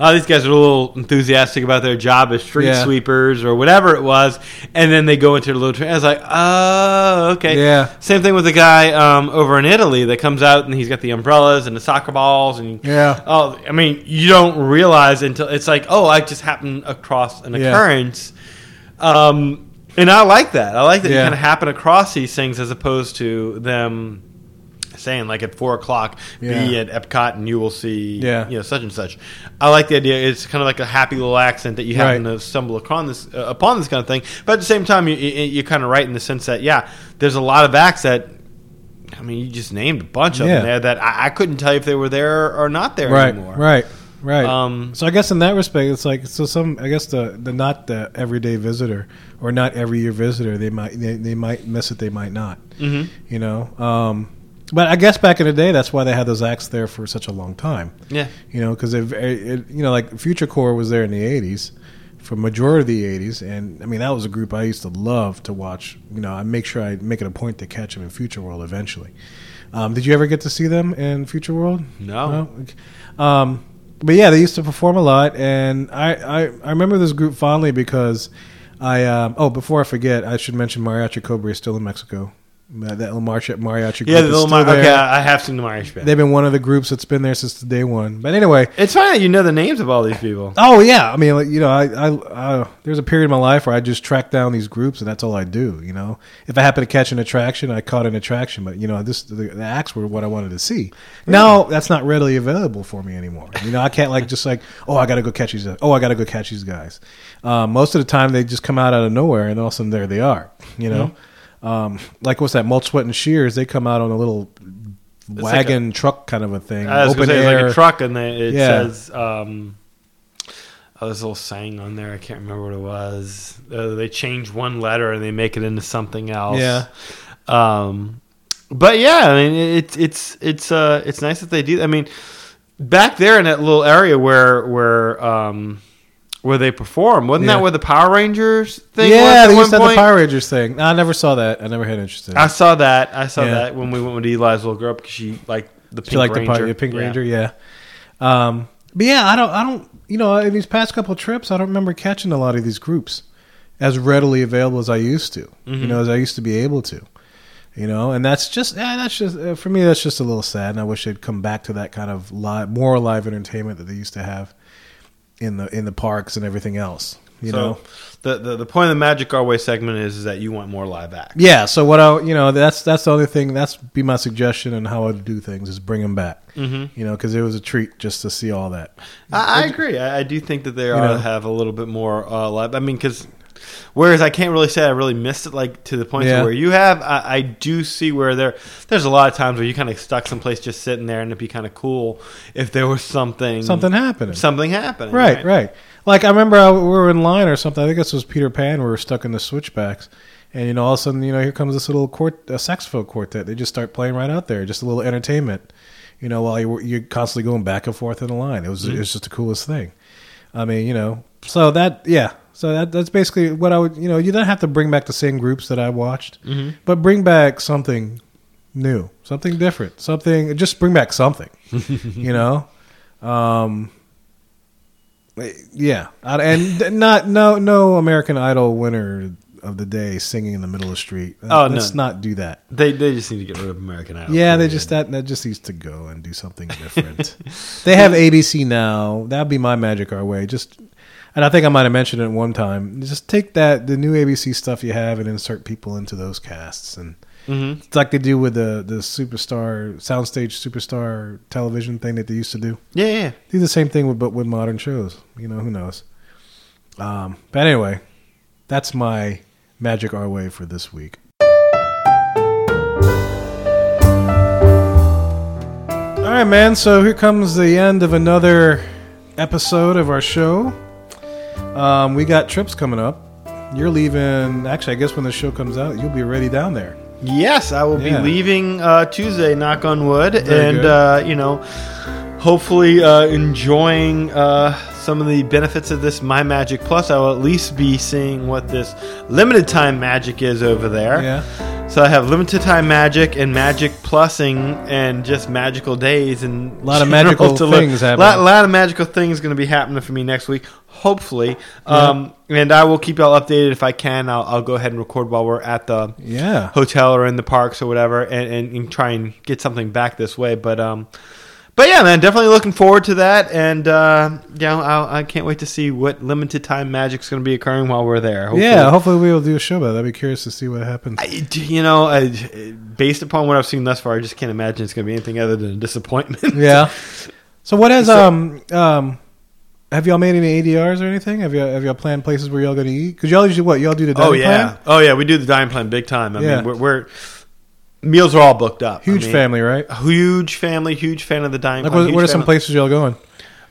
oh, these guys are a little enthusiastic about their job as street Yeah. sweepers or whatever it was, and then they go into the little train. I was like, oh, okay. Yeah. Same thing with the guy um, over in Italy that comes out and he's got the umbrellas and the soccer balls and Yeah. Oh, I mean, you don't realize until it's like, oh, I just happened across an Yeah. occurrence. Um, and I like that. I like that you kind of happen across these things as opposed to them saying like at four o'clock be at Epcot and you will see Yeah. you know such and such. I like the idea. It's kind of like a happy little accent that you happen Right. to stumble upon this uh, upon this kind of thing. But at the same time, you, you, you're kind of right in the sense that yeah, there's a lot of acts that. I mean, you just named a bunch of Yeah. them there that I, I couldn't tell you if they were there or not there Right, anymore. right, right. Um, so I guess in that respect, it's like so some. I guess the the not the everyday visitor or not every year visitor, they might they, they might miss it, they might not. mhm. You know. Um, but I guess back in the day, that's why they had those acts there for such a long time. Yeah. You know, because it, it, you know, like Future Corps was there in the '80s, for majority of the '80s, and I mean that was a group I used to love to watch. You know, I make sure I make it a point to catch them in Future World eventually. Um, did you ever get to see them in Future World? No. Okay. Um, but yeah, they used to perform a lot, and I, I, I remember this group fondly because I. Um, oh, before I forget, I should mention Mariachi Cobre is still in Mexico. That that little mariachi, mariachi group Yeah, the little Mar- okay, I have seen the Irish band. They've been one of the groups that's been there since the day one. But anyway, It's funny that you know the names of all these people. oh yeah, I mean, like, you know, I, I, I there's a period in my life where I just track down these groups, and that's all I do. You know, if I happen to catch an attraction, I caught an attraction. But you know, this the, the acts were what I wanted to see. Now that's not readily available for me anymore. You know, I can't like just like, oh, I got to go catch these. Oh, I got to go catch these guys. Um, most of the time, they just come out out of nowhere, and all of a sudden there they are. You know. Um, like what's that? Mulch, sweat, and shears. They come out on a little like wagon truck kind of a thing. I was open say air. it's like a truck, and they, it Yeah. says, um, "Oh, there's a little saying on there. I can't remember what it was. Uh, they change one letter and they make it into something else." Yeah. Um, but yeah, I mean, it's it's it's uh it's nice that they do. I mean, back there in that little area where where um where they perform, wasn't Yeah. that where the Power Rangers thing? yeah, was at they one used to have the point? Power Rangers thing. No, I never saw that. I never had interest in it. I saw that. I saw Yeah. that when we went with Eli's little girl because she liked the pink She like the ranger. Power, the Pink Yeah. Ranger, yeah. Um, but yeah, I don't, I don't, you know, in these past couple of trips, I don't remember catching a lot of these groups as readily available as I used to. You know, as I used to be able to. You know, and that's just eh, that's just uh, for me. That's just a little sad, and I wish they'd come back to that kind of live, more live entertainment that they used to have in the in the parks and everything else. You so know, the, the the point of the Magic Our Way segment is, is that you want more live act. Yeah. So what I, you know, that's that's the other thing. That's be my suggestion and how I do things is bring them back. Mm-hmm. You know, because it was a treat just to see all that. I, I agree. I, I do think that they ought know. to have a little bit more uh, live. I mean, because whereas I can't really say I really missed it, like to the point Yeah. where you have, I, I do see where there. There's a lot of times where you kind of stuck someplace just sitting there, and it'd be kind of cool if there was something Something happening. something happening. right, right. Like I remember I, we were in line or something. I think this was Peter Pan. We were stuck in the switchbacks, and you know, all of a sudden, you know, here comes this little quart, a saxophone quartet. They just start playing right out there, just a little entertainment. You know, while you you're constantly going back and forth in the line. It was mm-hmm. it was just the coolest thing. I mean, you know, so that yeah, so that that's basically what I would. You know, you don't have to bring back the same groups that I watched, Mhm. but bring back something new, something different, something. Just bring back something. *laughs* you know. Um, yeah, and not no no American Idol winner of the day singing in the middle of the street. Oh, no. let's not do that. They they just need to get rid of American Idol. Yeah, they just that that just needs to go and do something *laughs* different. they have ABC now. That'd be my magic our way. Just and I think I might have mentioned it one time. Just take that the new ABC stuff you have and insert people into those casts and Mhm. it's like they do with the the superstar soundstage superstar television thing that they used to do. Yeah, yeah. Do the same thing with but with modern shows. You know, who knows. Um, but anyway, that's my magic our way for this week. All right, man. So here comes the end of another episode of our show. Um, we got trips coming up. You're leaving. Actually, I guess when the show comes out, you'll be ready down there. Yes, I will Yeah. be leaving uh, Tuesday. Knock on wood, Very and good. uh, you know, hopefully uh, enjoying uh, some of the benefits of this My Magic Plus. I will at least be seeing what this limited time magic is over there. Yeah. So I have limited time magic and magic plussing and just magical days and A lot of *laughs* magical to look- things happening. Lot, lot of magical things going to be happening for me next week, hopefully. Um, and I will keep y'all updated if I can. I'll, I'll go ahead and record while we're at the Yeah. hotel or in the parks or whatever, and, and, and try and get something back this way. But um, but yeah, man, definitely looking forward to that, and uh, yeah, I'll, I can't wait to see what limited time magic's going to be occurring while we're there. Hopefully- Yeah, hopefully we will do a show about that. I'd be curious to see what happens. I, you know, I, based upon what I've seen thus far, I just can't imagine it's going to be anything other than a disappointment. Yeah. *laughs* So what has So- um um have y'all made any ADRs or anything? Have y'all have y'all planned places where y'all going to eat? Because y'all usually what y'all do the oh dining yeah, plan? oh yeah, we do the dining plan big time. I Yeah. mean, we're, we're meals are all booked up. I Huge mean, family, right? Huge family, huge fan of the dining Like what, what are some places y'all going?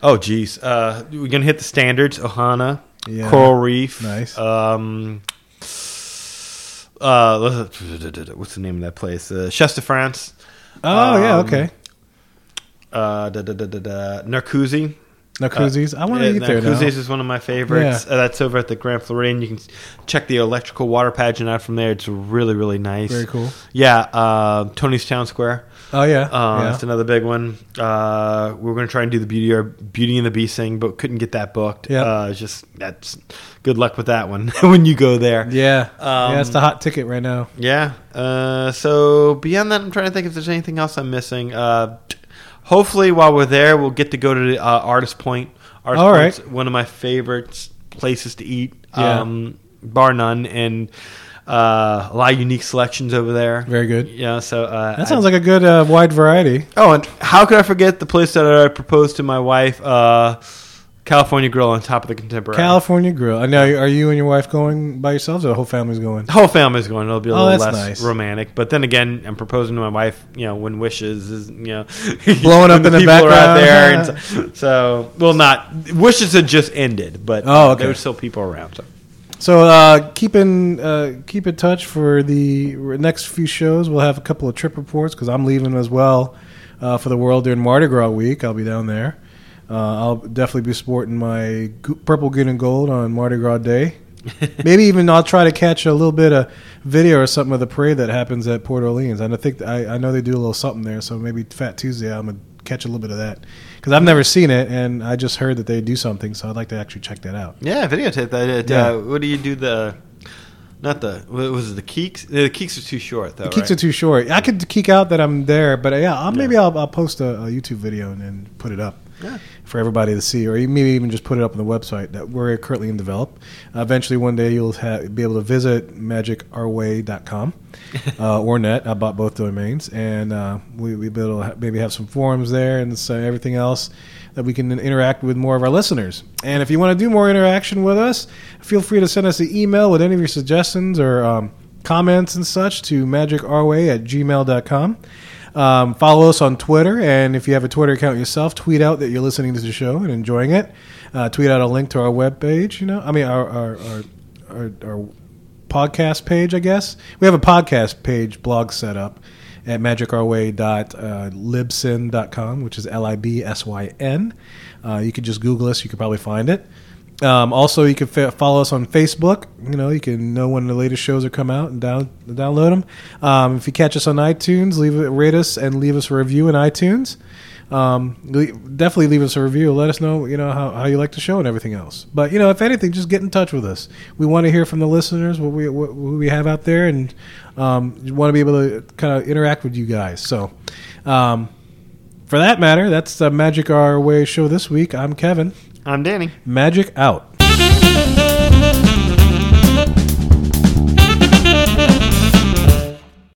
Oh geez, uh, we're gonna hit the standards: Ohana, Yeah. Coral Reef. Nice. Um, uh, what's the name of that place? Uh, Chefs de France. Oh yeah, Um, okay. Uh, da, da, da, da, da, Narcoossee. Narcoossee's. I want to Yeah, eat there now. Is one of my favorites. Yeah. Uh, that's over at the Grand Floridian. You can check the electrical water pageant out from there. It's really, really nice. Very cool. Yeah, uh, Tony's Town Square. Oh yeah, Uh, yeah. That's another big one. Uh, we are going to try and do the Beauty or Beauty and the Beast thing, but couldn't get that booked. Yep. Uh, just that's good luck with that one *laughs* when you go there. Yeah, Um, yeah, it's the hot ticket right now. Yeah. Uh, so beyond that, I'm trying to think if there's anything else I'm missing. Uh, hopefully, while we're there, we'll get to go to the, uh, Artist Point. Artist All Point's one of my favorite places to eat, Yeah. um, bar none, and uh, a lot of unique selections over there. Very good. Yeah. So uh, That sounds like a good uh, wide variety. Oh, and how could I forget the place that I proposed to my wife, uh, California Grill on top of the Contemporary. California Grill. I know. Are you and your wife going by yourselves, or the whole family's going? the whole family's going. It'll be a Oh, little less nice. romantic. But then again, I'm proposing to my wife. You know, when wishes is you know *laughs* Blowing up *laughs* in the are out background. there. And *laughs* so, so, well, not wishes had just ended, but Oh, okay. there were still people around. So. So uh, keep in uh, keep in touch for the next few shows. We'll have a couple of trip reports because I'm leaving as well uh, for the world during Mardi Gras week. I'll be down there. Uh, I'll definitely be sporting my purple, green, and gold on Mardi Gras Day. *laughs* Maybe even I'll try to catch a little bit of video or something of the parade that happens at Port Orleans. And I think I, I know they do a little something there. So maybe Fat Tuesday I'm gonna catch a little bit of that because I've never seen it and I just heard that they do something. So I'd like to actually check that out. Yeah, videotape that. It, Yeah. Uh, what do you do? The not the what was it the keeks? The keeks are too short though. The keeks right? are too short. I could keek out that I'm there, but uh, yeah, I'll, maybe I'll, I'll post a, a YouTube video and then put it up Yeah. For everybody to see, or maybe even just put it up on the website that we're currently in develop. Uh, eventually, one day you'll ha- be able to visit magicourway.com *laughs* uh, or net. I bought both domains, and uh, we we be able to ha- maybe have some forums there and so everything else that we can interact with more of our listeners. And if you want to do more interaction with us, feel free to send us an email with any of your suggestions or um, comments and such to magicourway at gmail.com. Um, follow us on Twitter, and if you have a Twitter account yourself, tweet out that you're listening to the show and enjoying it. Uh, tweet out a link to our webpage. You know, I mean our our, our our our podcast page. I guess we have a podcast page blog set up at magicourway.libsyn.com, which is L I B S Y N. Uh, you could just Google us; you could probably find it. Um, also, you can fa- follow us on Facebook. You know, you can know when the latest shows are come out and down download them. Um, if you catch us on iTunes, leave it, rate us, and leave us a review in iTunes. Um, le- definitely leave us a review. Let us know, you know, how, how you like the show and everything else. But you know, if anything, just get in touch with us. We want to hear from the listeners what we what, we have out there, and um, want to be able to kind of interact with you guys. So. Um, for that matter, that's the Magic Our Way show this week. I'm Kevin. I'm Danny. Magic out.